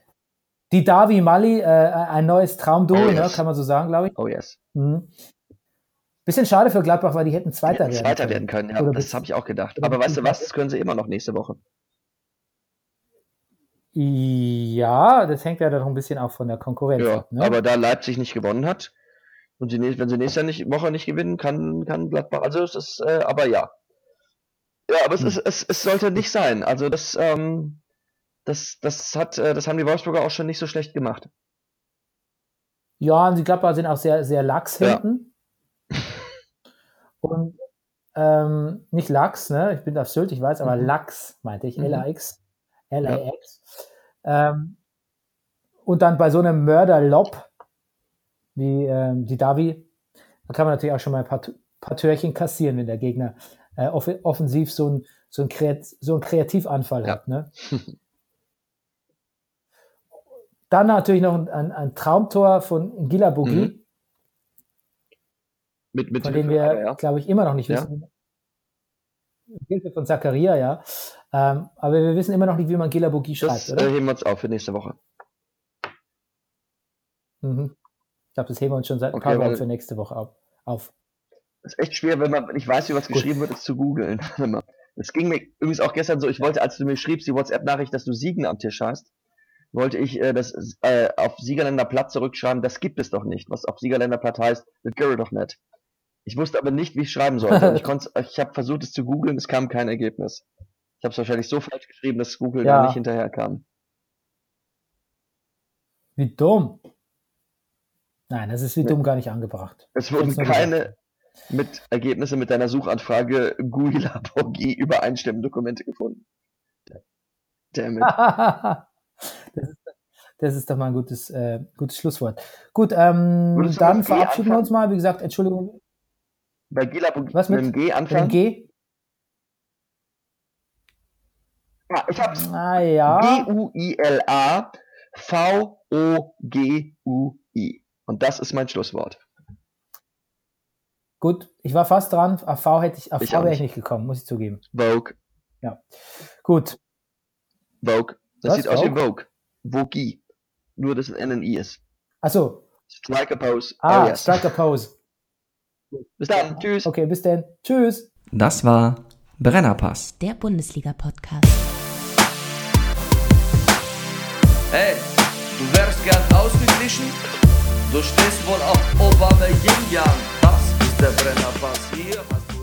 [SPEAKER 1] die Davi Mali, äh, ein neues Traumduo,
[SPEAKER 2] Oh,
[SPEAKER 1] ne,
[SPEAKER 2] yes.
[SPEAKER 1] kann man so sagen, glaube ich.
[SPEAKER 2] Oh yes.
[SPEAKER 1] Mhm. Bisschen schade für Gladbach, weil die hätten Zweiter
[SPEAKER 2] Hätten
[SPEAKER 1] werden
[SPEAKER 2] Zweiter
[SPEAKER 1] können.
[SPEAKER 2] werden können, ja.
[SPEAKER 1] Oder
[SPEAKER 2] das
[SPEAKER 1] bis-
[SPEAKER 2] habe ich auch gedacht. Aber weißt du was? Das können sie immer noch nächste Woche.
[SPEAKER 1] Ja, das hängt ja dann noch ein bisschen auch von der Konkurrenz
[SPEAKER 2] Ja,
[SPEAKER 1] ab. Ne?
[SPEAKER 2] aber da Leipzig nicht gewonnen hat und sie, wenn sie nächste Woche nicht gewinnen, kann, kann Gladbach. Also es ist, äh, aber ja. Ja, aber es,
[SPEAKER 1] Hm.
[SPEAKER 2] ist, es, es sollte nicht sein. Also das, ähm, das, das hat, äh, das haben die Wolfsburger auch schon nicht so schlecht gemacht.
[SPEAKER 1] Ja, und die Gladbacher sind auch sehr, sehr lax
[SPEAKER 2] Ja.
[SPEAKER 1] hinten. Und ähm, nicht Lachs, ne? Ich bin auf Sylt, ich weiß, aber
[SPEAKER 2] Mhm.
[SPEAKER 1] Lachs meinte ich,
[SPEAKER 2] Mhm.
[SPEAKER 1] L-A-X. L-A-X. Ähm, und dann bei so einem Mörder-Lob wie ähm, die Davi, da kann man natürlich auch schon mal ein paar, paar Törchen kassieren, wenn der Gegner äh, off offensiv so ein, so ein, Kreat so ein Kreativanfall
[SPEAKER 2] Ja.
[SPEAKER 1] hat. Ne? Dann natürlich noch ein, ein, ein Traumtor von Gila Bogi,
[SPEAKER 2] Mhm. Mit, mit
[SPEAKER 1] von dem wir,
[SPEAKER 2] ja.
[SPEAKER 1] glaube ich, immer noch nicht
[SPEAKER 2] Ja.
[SPEAKER 1] wissen. Hilfe von Zakaria, ja. Ähm, aber wir wissen immer noch nicht, wie man Gila Bogi schreibt,
[SPEAKER 2] Das äh,
[SPEAKER 1] oder?
[SPEAKER 2] heben wir uns auf für nächste Woche.
[SPEAKER 1] Mhm. Ich glaube, das heben wir uns schon seit ein
[SPEAKER 2] Okay,
[SPEAKER 1] paar Wochen für nächste Woche auf. auf.
[SPEAKER 2] Ist echt schwer, wenn man nicht weiß, wie was geschrieben wird, es zu googeln. Es ging mir übrigens auch gestern so, ich wollte, als du mir schriebst, die WhatsApp-Nachricht, dass du Siegen am Tisch hast, wollte ich äh, das äh, auf Siegerländer Platt zurückschreiben, das gibt es doch nicht. Was auf Siegerländer Platt heißt, das gilt doch nicht. Ich wusste aber nicht, wie ich schreiben sollte. Ich konnte, ich habe versucht, es zu googeln, es kam kein Ergebnis. Ich habe es wahrscheinlich so falsch geschrieben, dass Google
[SPEAKER 1] Ja.
[SPEAKER 2] da nicht hinterher kam.
[SPEAKER 1] Wie dumm. Nein, das ist wie dumm gar nicht angebracht.
[SPEAKER 2] Es wurden keine mit Ergebnisse mit deiner Suchanfrage Guila Bogi übereinstimmende Dokumente gefunden. Damn it.
[SPEAKER 1] das, ist, das ist doch mal ein gutes, äh, gutes Schlusswort. Gut, ähm, dann verabschieden wir
[SPEAKER 2] anfangen?
[SPEAKER 1] uns mal. Wie gesagt, Entschuldigung,
[SPEAKER 2] Bei Gila Bogi
[SPEAKER 1] Was
[SPEAKER 2] mit
[SPEAKER 1] mit-
[SPEAKER 2] dem G
[SPEAKER 1] mit dem
[SPEAKER 2] anfangen.
[SPEAKER 1] G.
[SPEAKER 2] Ah, ich hab's.
[SPEAKER 1] Ah ja.
[SPEAKER 2] G-U-I-L-A V-O-G-U-I. Und das ist mein Schlusswort.
[SPEAKER 1] Gut, ich war fast dran. Auf V hätte ich, auf
[SPEAKER 2] Ich
[SPEAKER 1] wäre ich
[SPEAKER 2] nicht.
[SPEAKER 1] gekommen, muss ich zugeben.
[SPEAKER 2] Vogue.
[SPEAKER 1] Gut.
[SPEAKER 2] Vogue. Das
[SPEAKER 1] Was?
[SPEAKER 2] sieht aus wie
[SPEAKER 1] Vogue?
[SPEAKER 2] Vogue. Nur, dass ein N ein I ist.
[SPEAKER 1] Achso.
[SPEAKER 2] Striker Pose.
[SPEAKER 1] Ah,
[SPEAKER 2] Arias.
[SPEAKER 1] Striker Pose.
[SPEAKER 2] Bis dann. Tschüss.
[SPEAKER 1] Okay, bis dann. Tschüss.
[SPEAKER 3] Das war Brennerpass.
[SPEAKER 4] Der Bundesliga-Podcast.
[SPEAKER 5] Hey, du wärst gern ausgeglichen? Du stehst wohl auf Obama Yin Yang. Das ist der Brennerpass. Hier hast